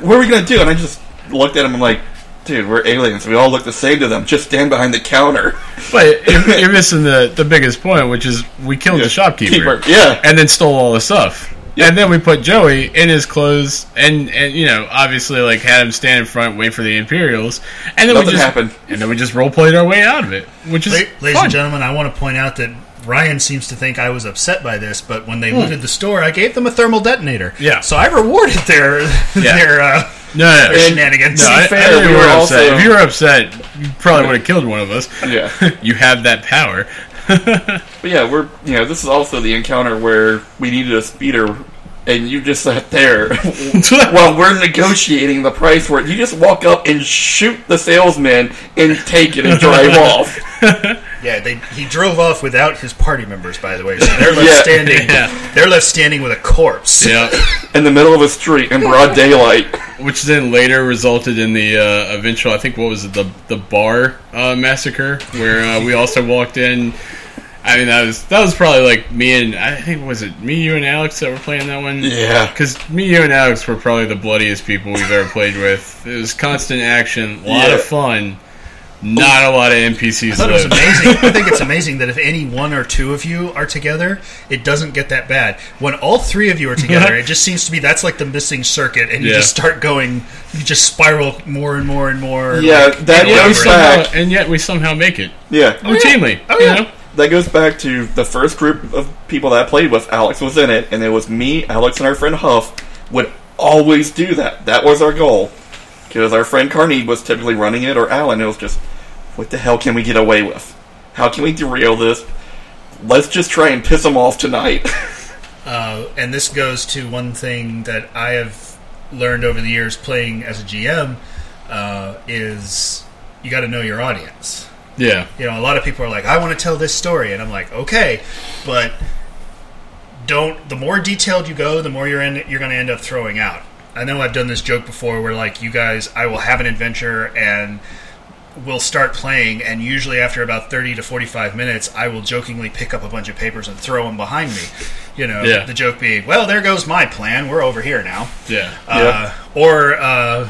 Speaker 4: what are we gonna do? And I just looked at him and like, dude, we're aliens. We all look the same to them. Just stand behind the counter. *laughs*
Speaker 2: But you're, you're missing the, the biggest point, which is we killed the shopkeeper
Speaker 4: Keeper. Yeah,
Speaker 2: and then stole all the stuff.
Speaker 4: Yeah.
Speaker 2: And then we put Joey in his clothes and, and you know obviously like had him stand in front, wait for the Imperials, and then
Speaker 4: nothing
Speaker 2: we just
Speaker 4: happened.
Speaker 2: and then we just role played our way out of it, which is
Speaker 1: La- Ladies
Speaker 2: fun.
Speaker 1: and gentlemen, I want to point out that Ryan seems to think I was upset by this, but when they looted the store, I gave them a thermal detonator.
Speaker 2: Yeah.
Speaker 1: So I rewarded their their uh,
Speaker 2: No, no, no.
Speaker 1: shenanigans.
Speaker 2: No, I, I
Speaker 4: fair,
Speaker 2: think
Speaker 4: we were
Speaker 2: were upset. If you were upset, you probably would have killed one of us.
Speaker 4: Yeah. *laughs*
Speaker 2: you have that power. *laughs*
Speaker 4: But yeah, we're you know this is also the encounter where we needed a speeder, and you just sat there *laughs* while we're negotiating the price for it. You just walk up and shoot the salesman and take it and drive *laughs* off.
Speaker 1: Yeah, they, he drove off without his party members. By the way, so they're left
Speaker 4: Yeah.
Speaker 1: standing.
Speaker 2: Yeah.
Speaker 1: They're left standing with a corpse.
Speaker 2: yeah.
Speaker 4: in the middle of a street in broad daylight.
Speaker 2: which then later resulted in the uh, eventual, I think, what was it, the the bar uh, massacre, where uh, we also walked in. I mean, that was that was probably like me and I think was it me, you, and Alex that were playing that one.
Speaker 4: Yeah.
Speaker 2: Because me, you, and Alex were probably the bloodiest people we've ever played with. It was constant action, a lot
Speaker 4: Yeah.
Speaker 2: of fun, not a lot of NPCs.
Speaker 1: I thought it was amazing. I think it's *laughs* amazing that if any one or two of you are together, it doesn't get that bad. When all three of you are together, it just seems to be that's like the missing circuit, and you
Speaker 2: Yeah.
Speaker 1: just start going, you just spiral more and more and more.
Speaker 4: Yeah,
Speaker 1: like,
Speaker 4: that
Speaker 2: And yet, we somehow, and yet we somehow make it
Speaker 4: Yeah,
Speaker 2: routinely.
Speaker 1: Oh,
Speaker 2: you oh,
Speaker 1: yeah.
Speaker 2: know?
Speaker 4: That goes back to the first group of people that I played with. Alex was in it, and it was me, Alex, and our friend Huff would always do that. That was our goal. Because our friend Carney was typically running it, or Alan. It was just, what the hell can we get away with? How can we derail this? Let's just try and piss them off tonight. *laughs*
Speaker 1: Uh, and this goes to one thing that I have learned over the years playing as a GM uh, is you got to know your audience.
Speaker 2: Yeah.
Speaker 1: You know, a lot of people are like, "I want to tell this story," and I'm like, "Okay," but don't. The more detailed you go, the more you're in, you're going to end up throwing out. I know I've done this joke before, where like you guys, I will have an adventure and we'll start playing, and usually after about thirty to forty-five minutes, I will jokingly pick up a bunch of papers and throw them behind me. You know,
Speaker 2: Yeah.
Speaker 1: the joke being, "Well, there goes my plan. We're over here now."
Speaker 2: Yeah.
Speaker 1: uh, or uh,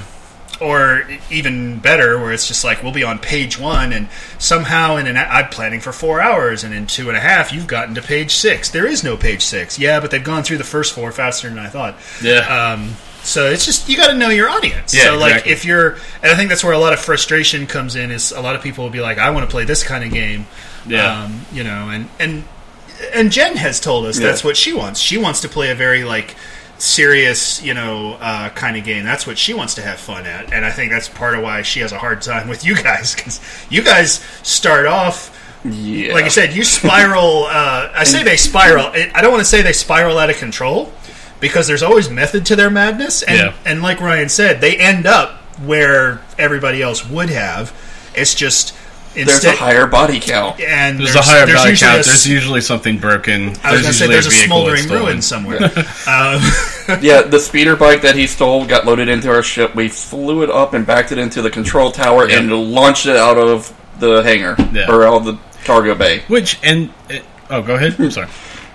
Speaker 1: or even better, where it's just like we'll be on page one, and somehow in an I'm planning for four hours, and in two and a half you've gotten to page six. There is no page six. Yeah, but they've gone through the first four faster than I thought.
Speaker 2: Yeah.
Speaker 1: Um, so it's just you got to know your audience.
Speaker 2: Yeah,
Speaker 1: so like
Speaker 2: exactly.
Speaker 1: if you're, and I think that's where a lot of frustration comes in. Is a lot of people will be like, I want to play this kind of game.
Speaker 2: Yeah.
Speaker 1: Um, you know, and and and Jen has told us
Speaker 4: Yeah.
Speaker 1: that's what she wants. She wants to play a very like serious, you know, uh, kind of game. That's what she wants to have fun at, and I think that's part of why she has a hard time with you guys because you guys start off.
Speaker 4: yeah.
Speaker 1: Like I said, you spiral. Uh, I say they spiral. I don't want to say they spiral out of control because there's always method to their madness. And,
Speaker 2: Yeah.
Speaker 1: and like Ryan said, they end up where everybody else would have. It's just
Speaker 4: There's a higher body count.
Speaker 1: and
Speaker 2: There's, a higher body count.
Speaker 1: a s-
Speaker 2: there's usually something broken.
Speaker 1: I was
Speaker 2: there's
Speaker 1: going to say
Speaker 2: usually
Speaker 1: there's a
Speaker 2: vehicle
Speaker 1: smoldering
Speaker 2: stolen.
Speaker 1: ruin somewhere. um, *laughs*
Speaker 4: Yeah, the speeder bike that he stole got loaded into our ship. We flew it up and backed it into the control tower
Speaker 2: Yep.
Speaker 4: and launched it out of the hangar
Speaker 2: Yeah.
Speaker 4: or out of the cargo bay.
Speaker 2: Which and uh, oh, go ahead. *laughs* I'm sorry.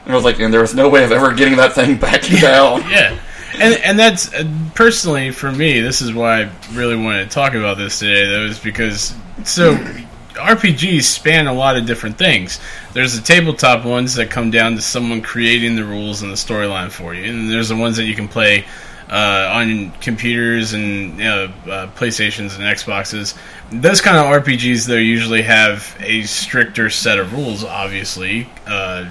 Speaker 4: And I was like, and there was no way of ever getting that thing back *laughs* down.
Speaker 2: Yeah, and and that's uh, personally for me. This is why I really wanted to talk about this today. Though, is because so RPGs span a lot of different things. There's the tabletop ones that come down to someone creating the rules and the storyline for you, and there's the ones that you can play. Uh, on computers and you know, uh, PlayStations and Xboxes, those kind of RPGs though usually have a stricter set of rules. Obviously, uh,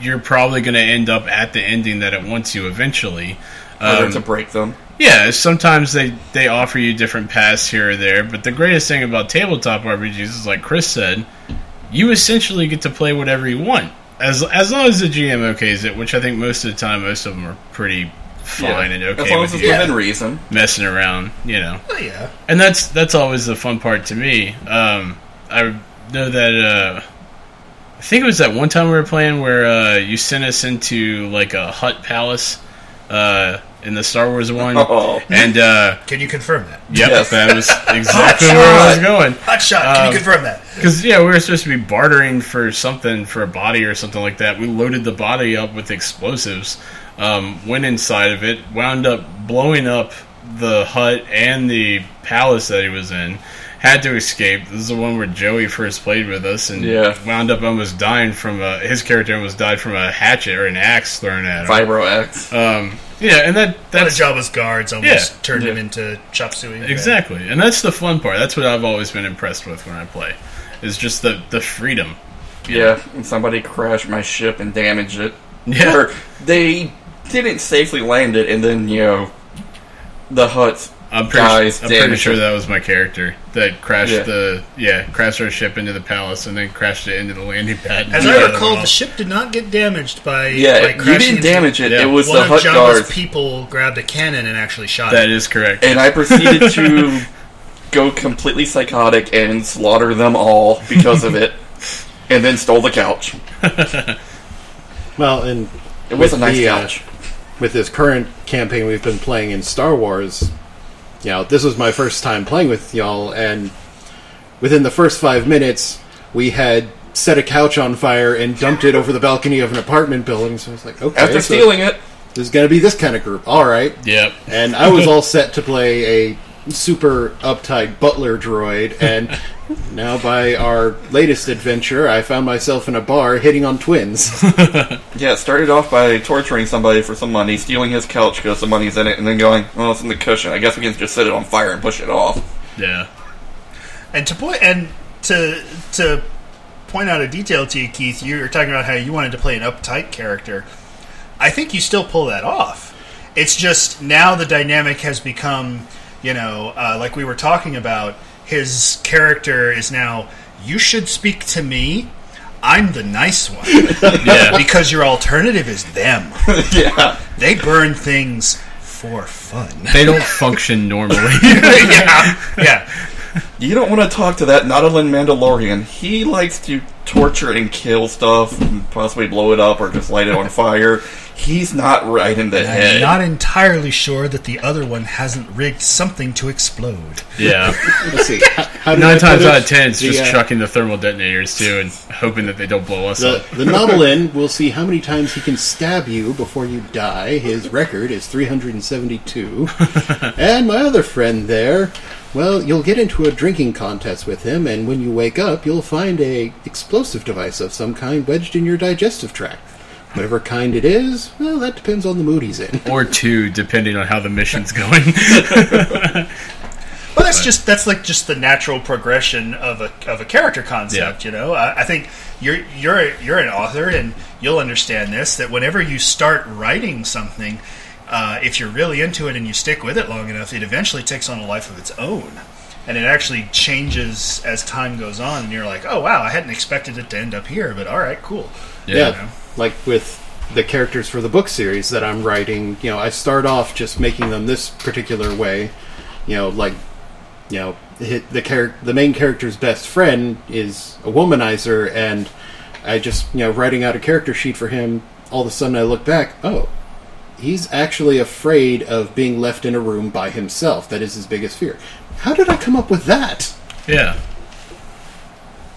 Speaker 2: you're probably going to end up at the ending that it wants you eventually.
Speaker 4: Whether
Speaker 2: Um,
Speaker 4: to break them.
Speaker 2: Yeah, sometimes they, they offer you different paths here or there, but the greatest thing about tabletop RPGs is, like Chris said, you essentially get to play whatever you want. As, as long as the GM okays it, which I think most of the time, most of them are pretty fine and okay
Speaker 4: as long
Speaker 2: with
Speaker 4: as it's
Speaker 2: you
Speaker 4: within reason.
Speaker 2: messing around, you know
Speaker 1: well, yeah.
Speaker 2: and that's that's always the fun part to me. Um, I know that uh, I think it was that one time we were playing where uh, you sent us into like a Hutt palace uh, in the Star Wars one, *laughs*
Speaker 4: Oh.
Speaker 2: and uh,
Speaker 1: Can you confirm that?
Speaker 2: yep,
Speaker 4: Yes.
Speaker 2: that was *laughs* exactly where I was going.
Speaker 1: Hot shot. Can
Speaker 2: Um,
Speaker 1: you confirm that?
Speaker 2: Because yeah, we were supposed to be bartering for something for a body or something like that. We loaded the body up with explosives, um, went inside of it, wound up blowing up the Hutt and the palace that he was in. Had to escape. This is the one where Joey first played with us, and
Speaker 4: Yeah.
Speaker 2: wound up almost dying from a, his character almost died from a hatchet or an axe thrown at him.
Speaker 4: Vibro X.
Speaker 2: Um, yeah, and that
Speaker 1: That
Speaker 2: that's
Speaker 1: job as guards almost
Speaker 2: Yeah.
Speaker 1: turned him into chop suey.
Speaker 2: Exactly, and that's the fun part. That's what I've always been impressed with when I play, is just the the freedom.
Speaker 4: Yeah, and somebody crashed my ship and damaged it.
Speaker 2: Yeah.
Speaker 4: Or they didn't safely land it, and then, you know, the Hutt
Speaker 2: I'm pretty,
Speaker 4: guys
Speaker 2: I'm pretty sure that was my character that crashed
Speaker 4: Yeah.
Speaker 2: the yeah crashed our ship into the palace and then crashed it into the landing pad.
Speaker 1: As I recall, the ship did not get damaged by.
Speaker 4: Yeah,
Speaker 1: by
Speaker 4: you didn't damage it.
Speaker 2: Yeah.
Speaker 4: It was
Speaker 1: One
Speaker 4: the
Speaker 1: of
Speaker 4: Hutt
Speaker 1: Jabba's
Speaker 4: guards.
Speaker 1: people grabbed a cannon and actually shot
Speaker 2: that
Speaker 1: it.
Speaker 2: is correct.
Speaker 4: and I proceeded to *laughs* go completely psychotic and slaughter them all because of it, *laughs* and then stole the couch. *laughs*
Speaker 3: Well, and
Speaker 4: It was a nice
Speaker 3: the, uh,
Speaker 4: couch.
Speaker 3: with this current campaign we've been playing in Star Wars, you know, this was my first time playing with y'all, and within the first five minutes, we had set a couch on fire and dumped it over the balcony of an apartment building. So I was like, okay,
Speaker 4: After
Speaker 3: so
Speaker 4: stealing it,
Speaker 3: this is going to be this kind of group. All right.
Speaker 2: Yep.
Speaker 3: And I was all set to play a super uptight butler droid, and *laughs* now by our latest adventure, I found myself in a bar hitting on twins. *laughs*
Speaker 4: yeah, it started off by torturing somebody for some money, stealing his couch because the money's in it, and then going, "Well, it's in the cushion. I guess we can just set it on fire and push it off."
Speaker 2: Yeah.
Speaker 1: And to point and to to point out a detail to you, Keith, you were talking about how you wanted to play an uptight character. I think you still pull that off. It's just now the dynamic has become, you know, uh, like we were talking about. His character is now. You should speak to me. I'm the nice one *laughs*
Speaker 2: Yeah.
Speaker 1: because your alternative is them. *laughs*
Speaker 4: yeah,
Speaker 1: They burn things for fun.
Speaker 2: they don't function normally. *laughs*
Speaker 1: yeah, yeah.
Speaker 4: you don't want to talk to that Nautolan Mandalorian. He likes to torture and kill stuff, and possibly blow it up or just light it on fire. He's not right in the
Speaker 1: I'm
Speaker 4: head.
Speaker 1: not entirely sure that the other one hasn't rigged something to explode.
Speaker 2: yeah. *laughs*
Speaker 3: Let's see. How, how did I
Speaker 2: Nine times out of ten, it's
Speaker 3: The,
Speaker 2: just
Speaker 3: uh,
Speaker 2: chucking the thermal detonators too and hoping that they don't blow us
Speaker 3: The,
Speaker 2: up.
Speaker 3: the Nautolan will see how many times he can stab you before you die. His record is 372. *laughs* and my other friend there, well, you'll get into a drinking contest with him, and when you wake up, you'll find a explosive device of some kind wedged in your digestive tract. Whatever kind it is, well, that depends on the mood he's in.
Speaker 2: Or two, depending on how the mission's going. *laughs* *laughs*
Speaker 1: But that's just that's like just the natural progression of a of a character concept. You know, I, I think you're you're you're an author and you'll understand this that whenever you start writing something. Uh, if you're really into it and you stick with it long enough, it eventually takes on a life of its own. And it actually changes as time goes on, and you're like, oh, wow, I hadn't expected it to end up here, but all right, cool.
Speaker 3: Yeah, like with the characters for the book series that I'm writing, you know, I start off just making them this particular way, you know, like you know the char- the main character's best friend is a womanizer, and I just you know writing out a character sheet for him. All of a sudden, I look back. Oh, he's actually afraid of being left in a room by himself. That is his biggest fear. How did I come up with that?
Speaker 2: Yeah.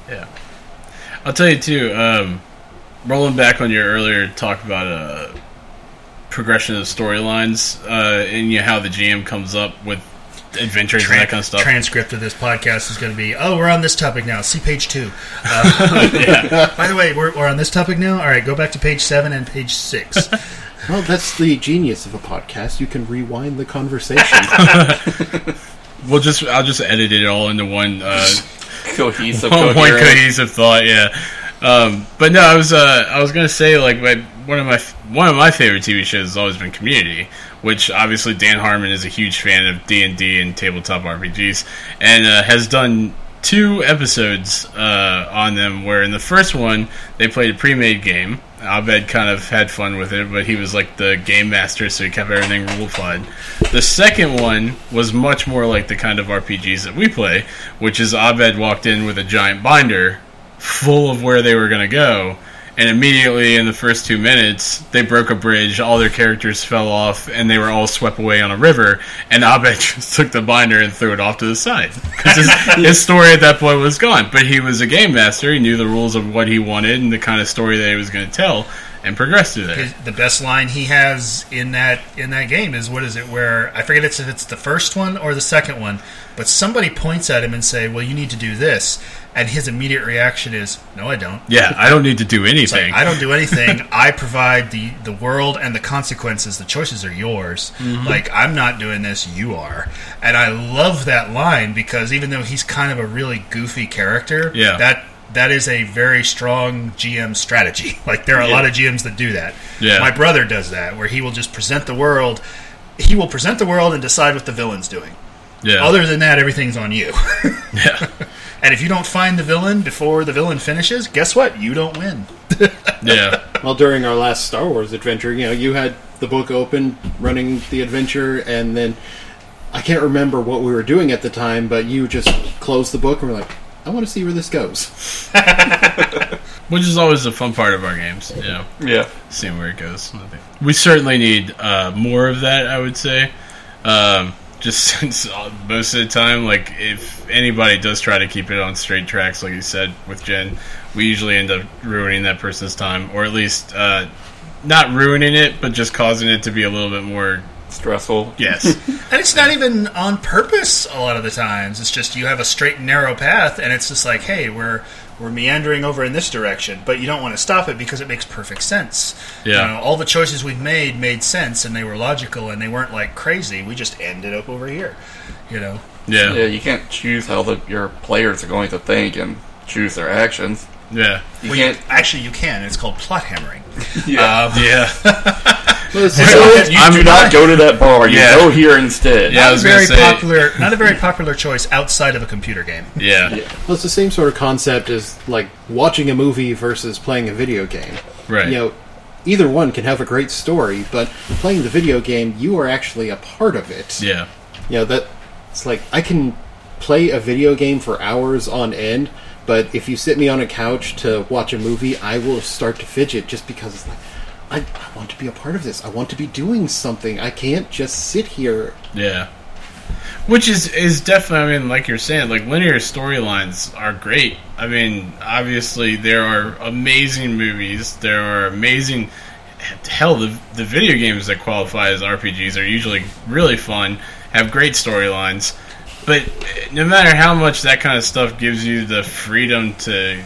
Speaker 2: Yeah. I'll tell you too, um, rolling back on your earlier talk about uh, progression of storylines uh, and you know, how the GM comes up with adventures and that kind of stuff.
Speaker 1: Transcript of this podcast is going to be, oh, we're on this topic now. See page two. Uh, *laughs* By the way, we're, we're on this topic now. All right, go back to page seven and page six. *laughs*
Speaker 3: Well, that's the genius of a podcast. You can rewind the conversation. *laughs*
Speaker 2: we'll just I'll just edit it all into one uh,
Speaker 4: Cohesive,
Speaker 2: one, one cohesive thought. Yeah. Um, but no, I was uh, I was gonna say like my, one of my one of my favorite TV shows has always been Community, which obviously Dan Harmon is a huge fan of D and D and tabletop RPGs, and uh, has done two episodes uh, on them. Where in the first one they played a pre-made game. Abed kind of had fun with it, but he was like the game master, so he kept everything rule-fied. The second one was much more like the kind of RPGs that we play, which is Abed walked in with a giant binder full of where they were going to go. And immediately in the first two minutes, they broke a bridge, all their characters fell off, and they were all swept away on a river. And Abed *laughs* just took the binder and threw it off to the side. Because his, *laughs* his story at that point was gone. But he was a game master, he knew the rules of what he wanted and the kind of story that he was going to tell, and progressed through there.
Speaker 1: The best line he has in that in that game is what is it? Where I forget it's if it's the first one or the second one, but somebody points at him and say, "Well, you need to do this," and his immediate reaction is, "No, I don't."
Speaker 2: Yeah, I don't need to do
Speaker 1: It's like,
Speaker 2: anything.
Speaker 1: I don't do anything. *laughs* I provide the the world and the consequences. The choices are yours.
Speaker 2: Mm-hmm.
Speaker 1: Like I'm not doing this. You are. And I love that line because even though he's kind of a really goofy character,
Speaker 2: Yeah.
Speaker 1: that that is a very strong GM strategy. *laughs* Like there are a lot of GMs that do that.
Speaker 2: Yeah.
Speaker 1: My brother does that, where he will just present the world. He will present the world and decide what the villain's doing.
Speaker 2: Yeah.
Speaker 1: Other than that, everything's on you. *laughs*
Speaker 2: yeah. *laughs*
Speaker 1: and if you don't find the villain before the villain finishes, guess what? You don't win. *laughs*
Speaker 2: Yeah.
Speaker 3: well, during our last Star Wars adventure, you know, you had the book open, running the adventure, and then I can't remember what we were doing at the time, but you just closed the book and were like, I want to see where this goes.
Speaker 2: Which is always the fun part of our games, you know.
Speaker 4: Yeah.
Speaker 2: seeing where it goes. We certainly need uh, more of that. I would say, um, just *laughs* since uh, most of the time, like if anybody does try to keep it on straight tracks, like you said with Jen, we usually end up ruining that person's time, or at least uh, not ruining it, but just causing it to be a little bit more.
Speaker 4: Stressful.
Speaker 2: Yes, *laughs*
Speaker 1: And it's not even on purpose a lot of the times. It's just you have a straight and narrow path, and it's just like, hey, we're we're meandering over in this direction, but you don't want to stop it because it makes perfect sense.
Speaker 2: Yeah.
Speaker 1: You know, all the choices we've made made sense, and they were logical, and they weren't like crazy. We just ended up over here. You know.
Speaker 2: yeah,
Speaker 4: Yeah, you can't choose how the, your players are going to think and choose their actions.
Speaker 2: Yeah,
Speaker 4: You
Speaker 1: Well,
Speaker 4: can't.
Speaker 1: actually, you can. It's called plot hammering. *laughs*
Speaker 4: yeah.
Speaker 1: Um,
Speaker 2: yeah. *laughs*
Speaker 3: Well, it's- *laughs*
Speaker 4: you
Speaker 2: I'm
Speaker 4: do
Speaker 2: not-
Speaker 4: not go to that bar. You
Speaker 2: Yeah.
Speaker 4: go here instead.
Speaker 2: Yeah. I
Speaker 1: not a
Speaker 2: was gonna
Speaker 1: very
Speaker 2: say-
Speaker 1: popular, not a very popular choice outside of a computer game.
Speaker 2: yeah,
Speaker 4: Yeah.
Speaker 3: well, it's the same sort of concept as like watching a movie versus playing a video game.
Speaker 2: right.
Speaker 3: You know, either one can have a great story, but playing the video game, you are actually a part of it.
Speaker 2: yeah,
Speaker 3: you know that it's like I can play a video game for hours on end, but if you sit me on a couch to watch a movie, I will start to fidget just because it's like I, I want to be a part of this. I want to be doing something. I can't just sit here.
Speaker 2: Yeah. Which is is definitely I mean like you're saying like linear storylines are great. I mean obviously there are amazing movies, there are amazing hell the the video games that qualify as RPGs are usually really fun, have great storylines. But no matter how much that kind of stuff gives you the freedom to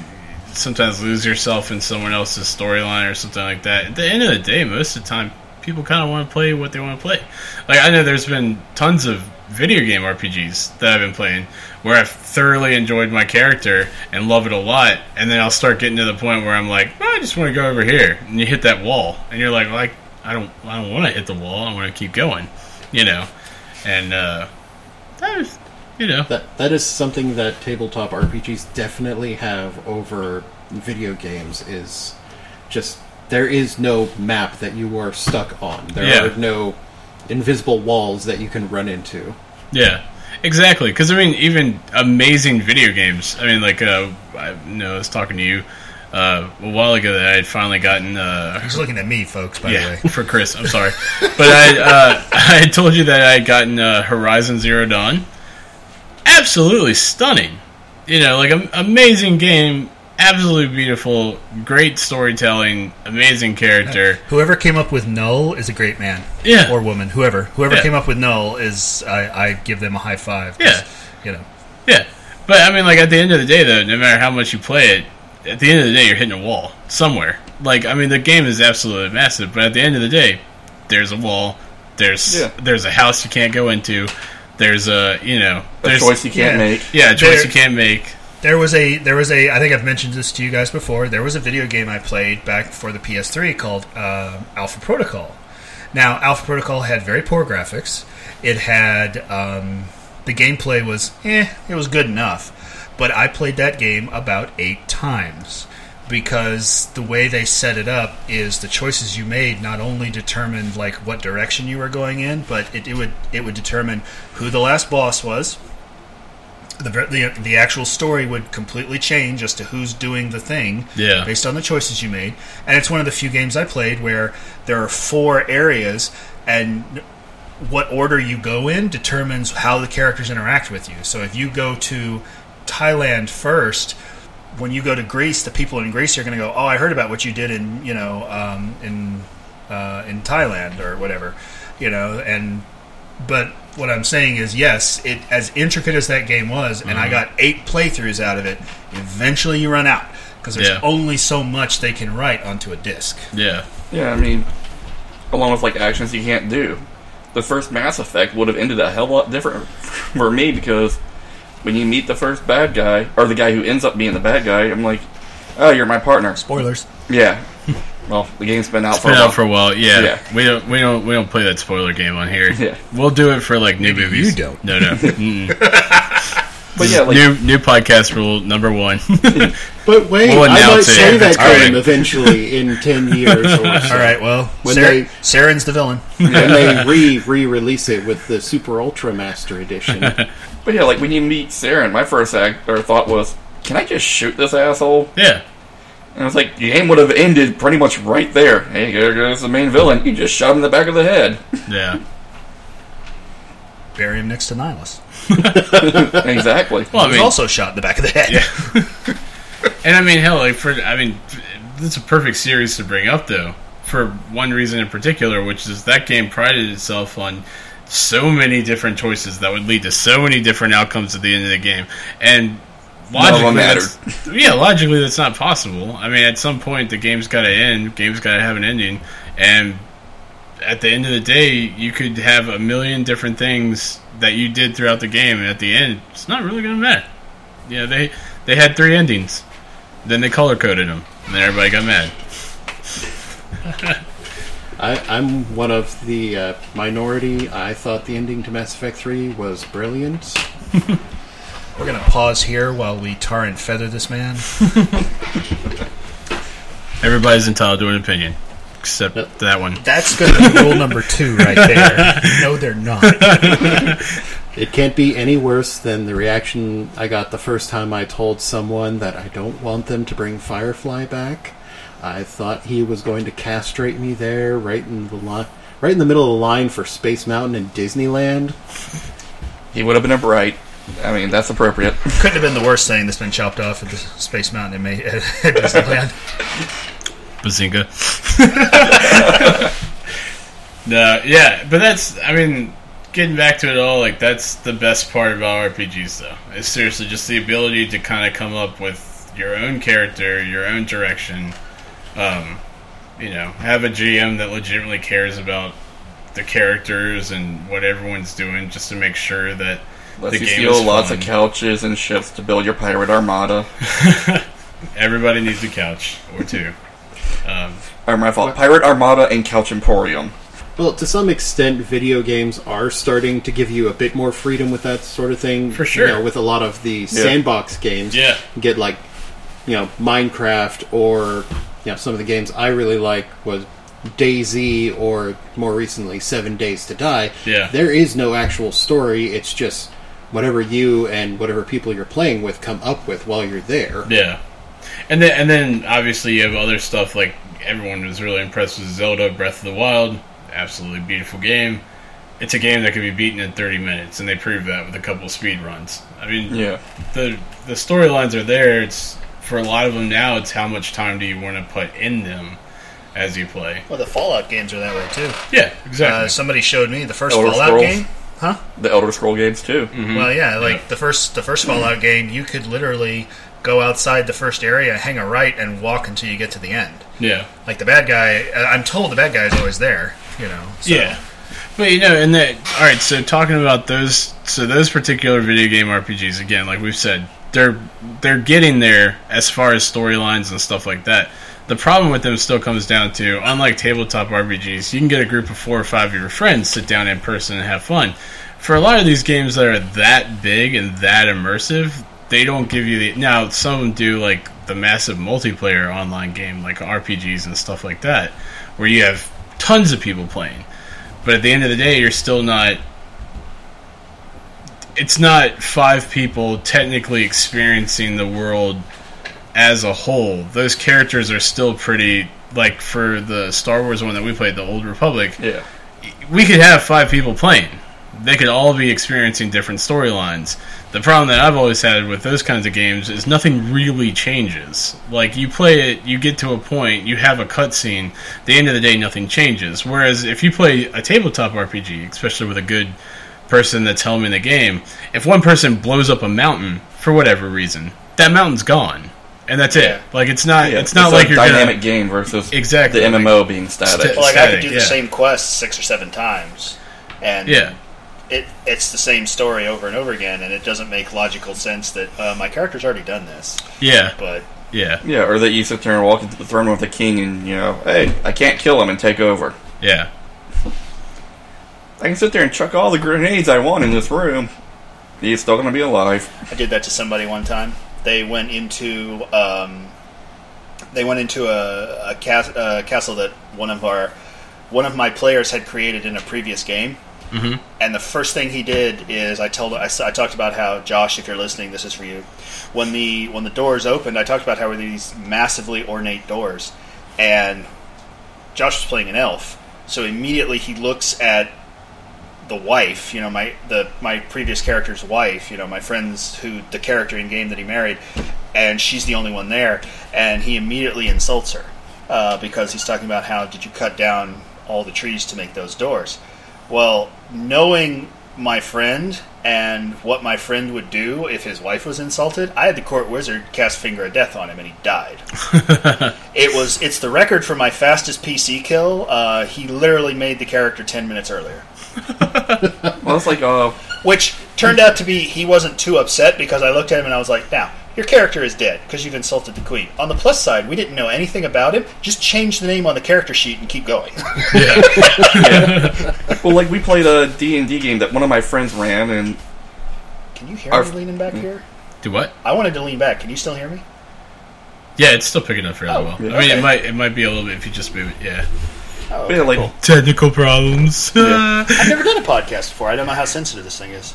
Speaker 2: sometimes lose yourself in someone else's storyline or something like that. At the end of the day, most of the time, people kind of want to play what they want to play. Like I know there's been tons of video game RPGs that I've been playing where I've thoroughly enjoyed my character and love it a lot, and then I'll start getting to the point where I'm like, "Oh, I just want to go over here, and you hit that wall, and you're like, like I don't, I don't want to hit the wall. I want to keep going, you know, and uh, that was, you know,
Speaker 3: That that is something that tabletop RPGs definitely have over video games. Is just there is no map that you are stuck on. There
Speaker 2: Yeah.
Speaker 3: are no invisible walls that you can run into.
Speaker 2: Yeah. Exactly, because I mean, even amazing video games. I mean, like uh, I you know I was talking to you uh, a while ago that I had finally gotten. Uh,
Speaker 1: He's looking at me, folks. By the way, *laughs*
Speaker 2: for Chris. I'm sorry, but I uh, *laughs* I had told you that I had gotten uh, Horizon Zero Dawn. Absolutely stunning. You know, like an amazing game, absolutely beautiful, great storytelling, amazing character.
Speaker 1: whoever came up with Null is a great man.
Speaker 2: Yeah.
Speaker 1: or woman, whoever whoever
Speaker 2: Yeah.
Speaker 1: came up with Null is I, I give them a high five.
Speaker 2: Yeah.
Speaker 1: you know.
Speaker 2: Yeah, but I mean, like at the end of the day, though, no matter how much you play it, at the end of the day, you're hitting a wall somewhere. Like, I mean, the game is absolutely massive, but at the end of the day, there's a wall. There's
Speaker 4: Yeah.
Speaker 2: there's a house you can't go into. There's a you know
Speaker 4: A choice you can't
Speaker 1: yeah.
Speaker 4: make.
Speaker 2: yeah a choice
Speaker 1: There-
Speaker 2: you can't make.
Speaker 1: There was a there was a I think I've mentioned this to you guys before. There was a video game I played back for the PS3 called uh, Alpha Protocol. Now Alpha Protocol had very poor graphics. It had um, the gameplay was eh, it was good enough, but I played that game about eight times because the way they set it up is the choices you made not only determined like what direction you were going in, but it, it would it would determine who the last boss was the, the the actual story would completely change as to who's doing the thing
Speaker 2: Yeah.
Speaker 1: based on the choices you made. And it's one of the few games I played where there are four areas and what order you go in determines how the characters interact with you. So if you go to Thailand first, when you go to Greece, the people in Greece are going to go, "Oh, I heard about what you did in you know um, in uh, in Thailand or whatever," you know. And but what I'm saying is, yes, it as intricate as that game was, and
Speaker 2: Mm-hmm.
Speaker 1: I got eight playthroughs out of it. Eventually, you run out because there's
Speaker 2: Yeah.
Speaker 1: only so much they can write onto a disc.
Speaker 2: Yeah,
Speaker 4: Yeah, I mean, along with like actions you can't do. The first Mass Effect would have ended a hell of a lot different *laughs* for me because when you meet the first bad guy or the guy who ends up being the bad guy, I'm like, oh, you're my partner.
Speaker 1: Spoilers.
Speaker 4: Yeah. Well, the game's been out
Speaker 2: it's
Speaker 4: for
Speaker 2: been
Speaker 4: a while.
Speaker 2: out for a while. Yeah.
Speaker 4: Yeah.
Speaker 2: we don't we don't we don't play that spoiler game on here.
Speaker 4: Yeah.
Speaker 2: we'll do it for like new
Speaker 1: Maybe
Speaker 2: movies.
Speaker 1: you don't.
Speaker 2: No, no. *laughs*
Speaker 4: But yeah, like
Speaker 2: new new podcast rule number one. *laughs*
Speaker 3: But wait,
Speaker 2: We'll
Speaker 3: I might
Speaker 2: announce it.
Speaker 3: say that
Speaker 2: It's coming.
Speaker 3: game eventually in ten *laughs* years or so.
Speaker 1: All right. Well,
Speaker 3: When
Speaker 1: Sar-
Speaker 3: they-
Speaker 1: Saren's the villain.
Speaker 3: when they *laughs* re re release it with the Super Ultra Master Edition.
Speaker 4: but yeah, like when you meet Saren, my first act or thought was, can I just shoot this asshole?
Speaker 2: yeah,
Speaker 4: And I was like, the game would have ended pretty much right there. Hey, there goes the main villain. You just shot him in the back of the head.
Speaker 2: yeah.
Speaker 1: Bury him next to Nihlus. *laughs*
Speaker 4: exactly.
Speaker 2: Well, I
Speaker 1: He was
Speaker 2: mean,
Speaker 1: also shot in the back of the head. Yeah. *laughs*
Speaker 2: And I mean, hell, like for I mean, it's a perfect series to bring up though, for one reason in particular, which is that game prided itself on so many different choices that would lead to so many different outcomes at the end of the game, and
Speaker 4: None of them
Speaker 2: logically,
Speaker 4: mattered.
Speaker 2: that's, yeah, logically that's not possible. I mean, at some point the game's got to end, game's got to have an ending, and at the end of the day, you could have a million different things that you did throughout the game, and at the end, it's not really going to matter. Yeah, they they had three endings. Then they color coded them, and then everybody got mad. *laughs*
Speaker 3: I, I'm one of the uh, minority. I thought the ending to Mass Effect 3 was brilliant. *laughs*
Speaker 1: We're gonna pause here while we tar and feather this man. *laughs*
Speaker 2: Everybody's entitled to an opinion, except
Speaker 3: Yep.
Speaker 2: that one.
Speaker 1: That's gonna be rule number two right there. *laughs* No, they're not. *laughs*
Speaker 3: It can't be any worse than the reaction I got the first time I told someone that I don't want them to bring Firefly back. I thought he was going to castrate me there, right in the line, right in the middle of the line for Space Mountain and Disneyland.
Speaker 4: He would have been a bright. I mean, that's appropriate.
Speaker 1: Couldn't have been the worst thing that's been chopped off at the Space Mountain at, May- *laughs* at Disneyland.
Speaker 2: Bazinga. *laughs* no, yeah, but that's, I mean, getting back to it all, like, that's the best part about RPGs, though. It's seriously just the ability to kind of come up with your own character, your own direction. Um, you know, have a GM that legitimately cares about the characters and what everyone's doing just to make sure that
Speaker 4: Lets
Speaker 2: the
Speaker 4: you
Speaker 2: game
Speaker 4: steal lots
Speaker 2: fun.
Speaker 4: of couches and ships to build your pirate armada. *laughs*
Speaker 2: everybody needs a couch or two. Um,
Speaker 4: Or my fault. Pirate armada and couch emporium.
Speaker 3: Well, to some extent, video games are starting to give you a bit more freedom with that sort of thing.
Speaker 2: For sure.
Speaker 3: You know, with a lot of the sandbox games.
Speaker 2: Yeah.
Speaker 3: Get like, you know, Minecraft or you know some of the games I really like was DayZ or more recently Seven Days to Die.
Speaker 2: Yeah.
Speaker 3: There is no actual story. It's just whatever you and whatever people you're playing with come up with while you're there.
Speaker 2: Yeah, and then and then obviously you have other stuff like everyone was really impressed with Zelda Breath of the Wild. Absolutely beautiful game. It's a game that can be beaten in 30 minutes, and they proved that with a couple speed runs. I mean,
Speaker 4: Yeah.
Speaker 2: the the storylines are there. It's for a lot of them now. It's how much time do you want to put in them as you play?
Speaker 1: Well, the Fallout games are that way too.
Speaker 2: Yeah, exactly.
Speaker 1: Uh, somebody showed me the first
Speaker 4: Elder
Speaker 1: Fallout
Speaker 4: Scrolls.
Speaker 1: game. Huh?
Speaker 4: The Elder Scroll games too.
Speaker 1: Well, yeah, like
Speaker 2: Yeah.
Speaker 1: the first the first Fallout game, you could literally go outside the first area, hang a right, and walk until you get to the end.
Speaker 2: yeah.
Speaker 1: Like the bad guy, uh, I'm told the bad guy is always there. You know. So,
Speaker 2: Yeah. But you know, and that all right. So talking about those, so those particular video game RPGs again, like we've said, they're they're getting there as far as storylines and stuff like that. The problem with them still comes down to, unlike tabletop RPGs, you can get a group of four or five of your friends, sit down in person, and have fun. For a lot of these games that are that big and that immersive, they don't give you the. Now, some do, like the massive multiplayer online game, like RPGs and stuff like that, where you have tons of people playing. But at the end of the day, you're still not. It's not five people technically experiencing the world as a whole. Those characters are still pretty. Like for the Star Wars one that we played, the Old Republic,
Speaker 4: Yeah.
Speaker 2: we could have five people playing. They could all be experiencing different storylines. The problem that I've always had with those kinds of games is nothing really changes. Like you play it, you get to a point, you have a cutscene. The end of the day, nothing changes. Whereas if you play a tabletop RPG, especially with a good person that's helming the game, if one person blows up a mountain for whatever reason, that mountain's gone, and that's
Speaker 1: Yeah.
Speaker 2: it. Like it's not.
Speaker 4: Yeah,
Speaker 2: it's not
Speaker 4: a
Speaker 2: like you're
Speaker 4: dynamic
Speaker 2: gonna,
Speaker 4: game versus
Speaker 2: Exactly,
Speaker 4: the
Speaker 2: like-
Speaker 4: MMO being static.
Speaker 2: Sta-
Speaker 1: Well, like I could do
Speaker 2: Static,
Speaker 1: the same quest six or seven times, and
Speaker 2: Yeah.
Speaker 1: It it's the same story over and over again, and it doesn't make logical sense that uh, my character's already done this.
Speaker 2: Yeah.
Speaker 1: But
Speaker 2: Yeah.
Speaker 4: yeah, or that you sit there and walk into the throne with the king, and you know, hey, I can't kill him and take over.
Speaker 2: Yeah.
Speaker 4: I can sit there and chuck all the grenades I want in this room. He's still gonna be alive.
Speaker 1: I did that to somebody one time. They went into um, they went into a, a, cas- a castle that one of our one of my players had created in a previous game.
Speaker 2: Mhm.
Speaker 1: And the first thing he did is I told I, I talked about how Josh, if you're listening, this is for you. When the when the doors opened, I talked about how were these massively ornate doors, and Josh was playing an elf, so immediately he looks at the wife, you know, my the my previous character's wife, you know, my friend's who the character in game that he married, and she's the only one there, and he immediately insults her uh, because he's talking about how did you cut down all the trees to make those doors? Well, knowing my friend and what my friend would do if his wife was insulted, I had the court wizard cast finger of death on him, and he died. *laughs* it was it's the record for my fastest PC kill. Uh, he literally made the character ten minutes earlier *laughs*
Speaker 4: Well, it's like, uh,
Speaker 1: which turned out to be he wasn't too upset because I looked at him and I was like, "Now your character is dead because you've insulted the queen." On the plus side, we didn't know anything about him. Just change the name on the character sheet and keep going. *laughs*
Speaker 4: well, like we played a D and D game that one of my friends ran, and
Speaker 1: Can you hear
Speaker 4: Our-
Speaker 1: me leaning back mm. here?
Speaker 2: Do what?
Speaker 1: I wanted to lean back. Can you still hear me?
Speaker 2: Yeah, it's still picking up fairly
Speaker 1: Oh,
Speaker 2: well.
Speaker 1: yeah.
Speaker 2: I mean,
Speaker 1: Okay.
Speaker 2: it might it might be a little bit if you just move it. Yeah.
Speaker 1: Oh,
Speaker 4: yeah, like
Speaker 2: Technical problems.
Speaker 4: Yeah. *laughs*
Speaker 1: I've never done a podcast before. I don't know how sensitive this thing is.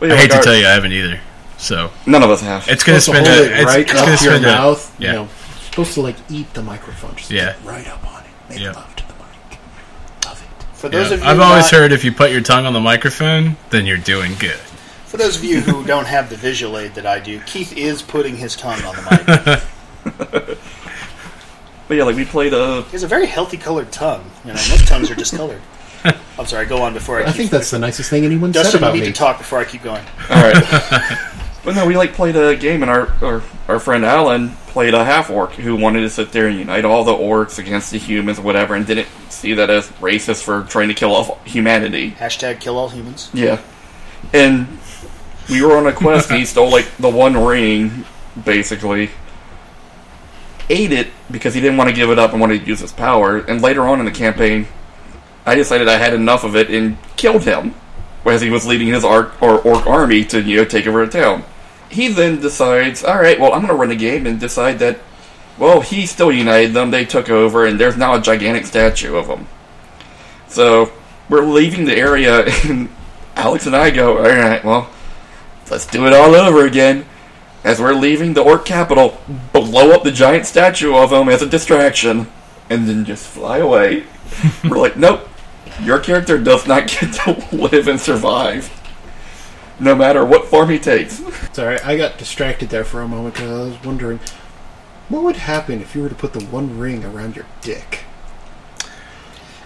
Speaker 4: yeah,
Speaker 2: I hate
Speaker 4: like
Speaker 2: to tell you, I haven't either. So
Speaker 4: none of us have.
Speaker 2: it's gonna
Speaker 3: supposed to
Speaker 2: spend
Speaker 3: hold
Speaker 2: a,
Speaker 3: it
Speaker 2: it's,
Speaker 3: right
Speaker 2: it's gonna
Speaker 3: up your
Speaker 2: a,
Speaker 3: mouth.
Speaker 2: yeah.
Speaker 3: You know, supposed to like eat the microphone. Just
Speaker 2: Yeah.
Speaker 3: right up on it. Make
Speaker 2: Yeah.
Speaker 3: love to the mic. Love it.
Speaker 1: For those
Speaker 2: yeah.
Speaker 1: of you
Speaker 2: I've always
Speaker 1: not-
Speaker 2: heard if you put your tongue on the microphone, then you're doing good.
Speaker 1: For those of you who *laughs* don't have the visual aid that I do, Keith is putting his tongue on the mic. *laughs*
Speaker 4: But yeah, like we played a.
Speaker 1: He has a very healthy colored tongue. You know, most tongues are discolored. *laughs* I'm sorry. Go on before I.
Speaker 3: I
Speaker 1: keep
Speaker 3: think that's the nicest thing anyone said
Speaker 1: Dustin. You
Speaker 3: about
Speaker 1: need
Speaker 3: me.
Speaker 1: to talk before I keep going.
Speaker 4: All right. But no, we like played a game, and our our, our friend Alan played a half orc who wanted to sit there and unite all the orcs against the humans, or whatever, and didn't see that as racist for trying to kill off humanity.
Speaker 1: Hashtag kill all humans.
Speaker 4: Yeah. And we were on a quest. and he stole like the one ring, basically. Ate it because he didn't want to give it up and wanted to use his power. And later on in the campaign, I decided I had enough of it and killed him, as he was leading his orc, or orc army to you know take over a town. He then decides, all right, well I'm going to run the game and decide that, well he still united them, they took over, and there's now a gigantic statue of him. So we're leaving the area, *laughs* and Alex and I go, all right, well, let's do it all over again. As we're leaving the orc capital, blow up the giant statue of him as a distraction, and then just fly away. *laughs* we're like, nope, your character does not *laughs* get to live and survive, no matter what form he takes.
Speaker 3: Sorry, I got distracted there for a moment because I was wondering what would happen if you were to put the one ring around your dick.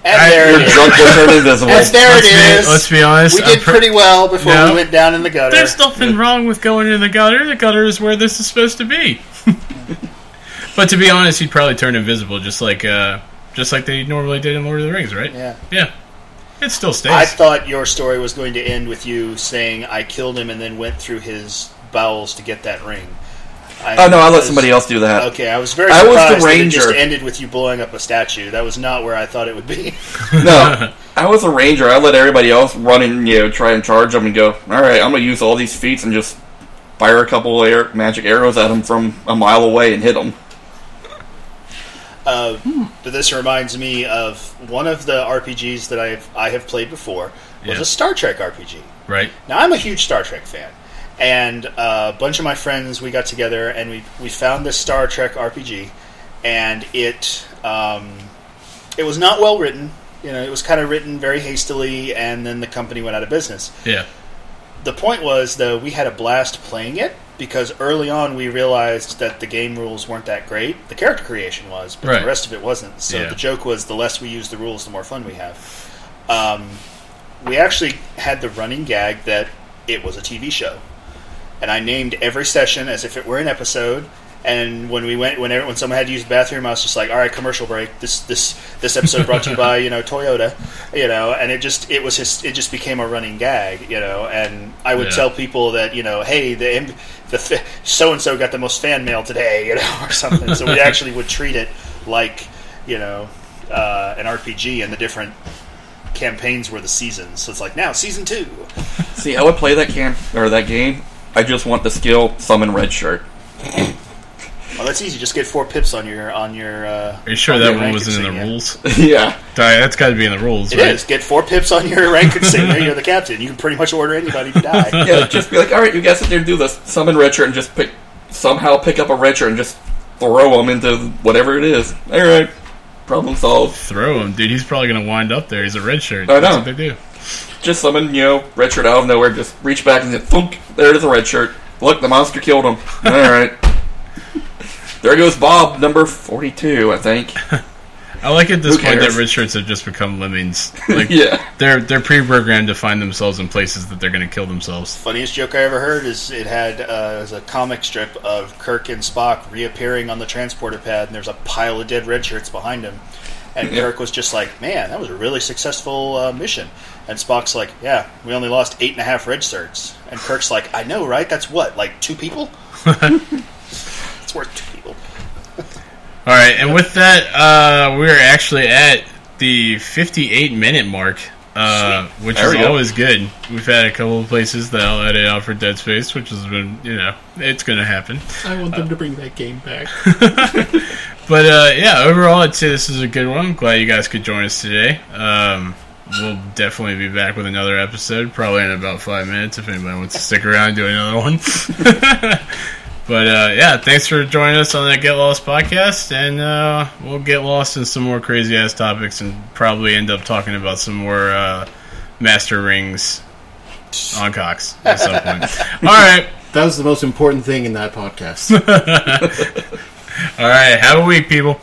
Speaker 1: And
Speaker 2: I-
Speaker 1: there it is.
Speaker 4: junk will turn invisible.
Speaker 1: And there
Speaker 2: let's
Speaker 1: it
Speaker 2: be, let's be honest.
Speaker 1: we did
Speaker 2: pre-
Speaker 1: pretty well before
Speaker 2: No.
Speaker 1: we went down in the gutter.
Speaker 2: There's nothing wrong with going in the gutter. The gutter is where this is supposed to be. *laughs* but to be honest, he'd probably turn invisible, just like uh, just like they normally did in Lord of the Rings, right?
Speaker 1: yeah.
Speaker 2: Yeah. It still stays.
Speaker 1: I thought your story was going to end with you saying I killed him and then went through his bowels to get that ring. I
Speaker 4: Oh no, I let somebody else do that.
Speaker 1: Okay, I was very
Speaker 4: I was the
Speaker 1: surprised that it just
Speaker 4: ranger.
Speaker 1: ended with you blowing up a statue. That was not where I thought it would be. *laughs*
Speaker 4: No, *laughs* I was a ranger. I let everybody else run and you know try and charge them and go. All right, I'm gonna use all these feats and just fire a couple air, magic arrows at them from a mile away and hit them.
Speaker 1: Uh, But this reminds me of one of the RPGs that I've I have played before was
Speaker 2: Yeah.
Speaker 1: a Star Trek RPG.
Speaker 2: right.
Speaker 1: Now I'm a huge Star Trek fan, and uh, a bunch of my friends we got together and we we found this Star Trek RPG, and it um, it was not well written. You know, it was kind of written very hastily, and then the company went out of business.
Speaker 2: Yeah.
Speaker 1: The point was, though, we had a blast playing it because early on we realized that the game rules weren't that great. The character creation was, but
Speaker 2: Right.
Speaker 1: the rest of it wasn't. So
Speaker 2: Yeah.
Speaker 1: the joke was, the less we use the rules, the more fun we have. Um, we actually had the running gag that it was a TV show, and I named every session as if it were an episode. And when we went, whenever when someone had to use the bathroom, I was just like, "All right, commercial break. This this this episode brought to you by you know Toyota, you know." And it just it was just it just became a running gag, you know. And I would
Speaker 2: Yeah.
Speaker 1: tell people that you know, hey, the the so and so got the most fan mail today, you know, *laughs* or something. so we *laughs* actually would treat it like you know uh, an RPG, and the different campaigns were the seasons. So it's like now season two.
Speaker 4: See, I would play that camp or that game. I just want the skill summon red shirt. *laughs*
Speaker 1: Well, that's easy. Just get four pips on your on your. Uh,
Speaker 2: Are you sure
Speaker 1: on
Speaker 2: that
Speaker 1: your
Speaker 2: one
Speaker 1: rank
Speaker 2: wasn't in the
Speaker 1: insignia.
Speaker 2: rules? *laughs* *laughs*
Speaker 4: yeah,
Speaker 2: Di- That's got to be in the rules,
Speaker 1: It
Speaker 2: right?
Speaker 1: is. Get four pips on your *laughs* rank insignia. You're the captain. You can pretty much order anybody to die.
Speaker 4: yeah. Just be like, all right, you guys sit there and do this. Summon red shirt and just pick somehow pick up a red shirt and just throw him into whatever it is. All right, problem solved.
Speaker 2: Throw him, dude. He's probably gonna wind up there. He's a red shirt.
Speaker 4: I
Speaker 2: That's
Speaker 4: know.
Speaker 2: what they do.
Speaker 4: Just summon, you know, red shirt out of nowhere. Just reach back and then thunk. There it is, a red shirt. Look, the monster killed him. All right. There goes Bob, number forty-two, I think. *laughs*
Speaker 2: I like at this
Speaker 4: Who
Speaker 2: point that red shirts have just become lemmings. *laughs* Like
Speaker 4: yeah.
Speaker 2: they're they're pre-programmed to find themselves in places that they're gonna kill themselves.
Speaker 1: Funniest joke I ever heard is it had uh, it was a comic strip of Kirk and Spock reappearing on the transporter pad, and there's a pile of dead red shirts behind him. And
Speaker 4: Yeah.
Speaker 1: Kirk was just like, "Man, that was a really successful uh, mission." And Spock's like, "Yeah, we only lost eight and a half red shirts." And Kirk's like, "I know, right? That's what, like two people? *laughs* it's worth two people."
Speaker 2: All right, and with that, uh, we're actually at the 58 minute mark, uh, which
Speaker 4: There
Speaker 2: is
Speaker 4: we go.
Speaker 2: always good. We've had a couple of places that I'll edit out for Dead Space, which has been, you know, it's going to happen.
Speaker 3: I want them to bring that game back. *laughs*
Speaker 2: But uh, yeah, overall, I'd say this is a good one. Glad you guys could join us today. Um, we'll definitely be back with another episode, probably in about five minutes if anybody wants to stick around and do another one. *laughs* but uh, yeah, thanks for joining us on that Get Lost podcast, and uh, we'll get lost in some more crazy ass topics and probably end up talking about some more uh, Master Rings on Cox at some point. *laughs* All right,
Speaker 3: That was the most important thing in that podcast. *laughs*
Speaker 2: all right. Have a week, people.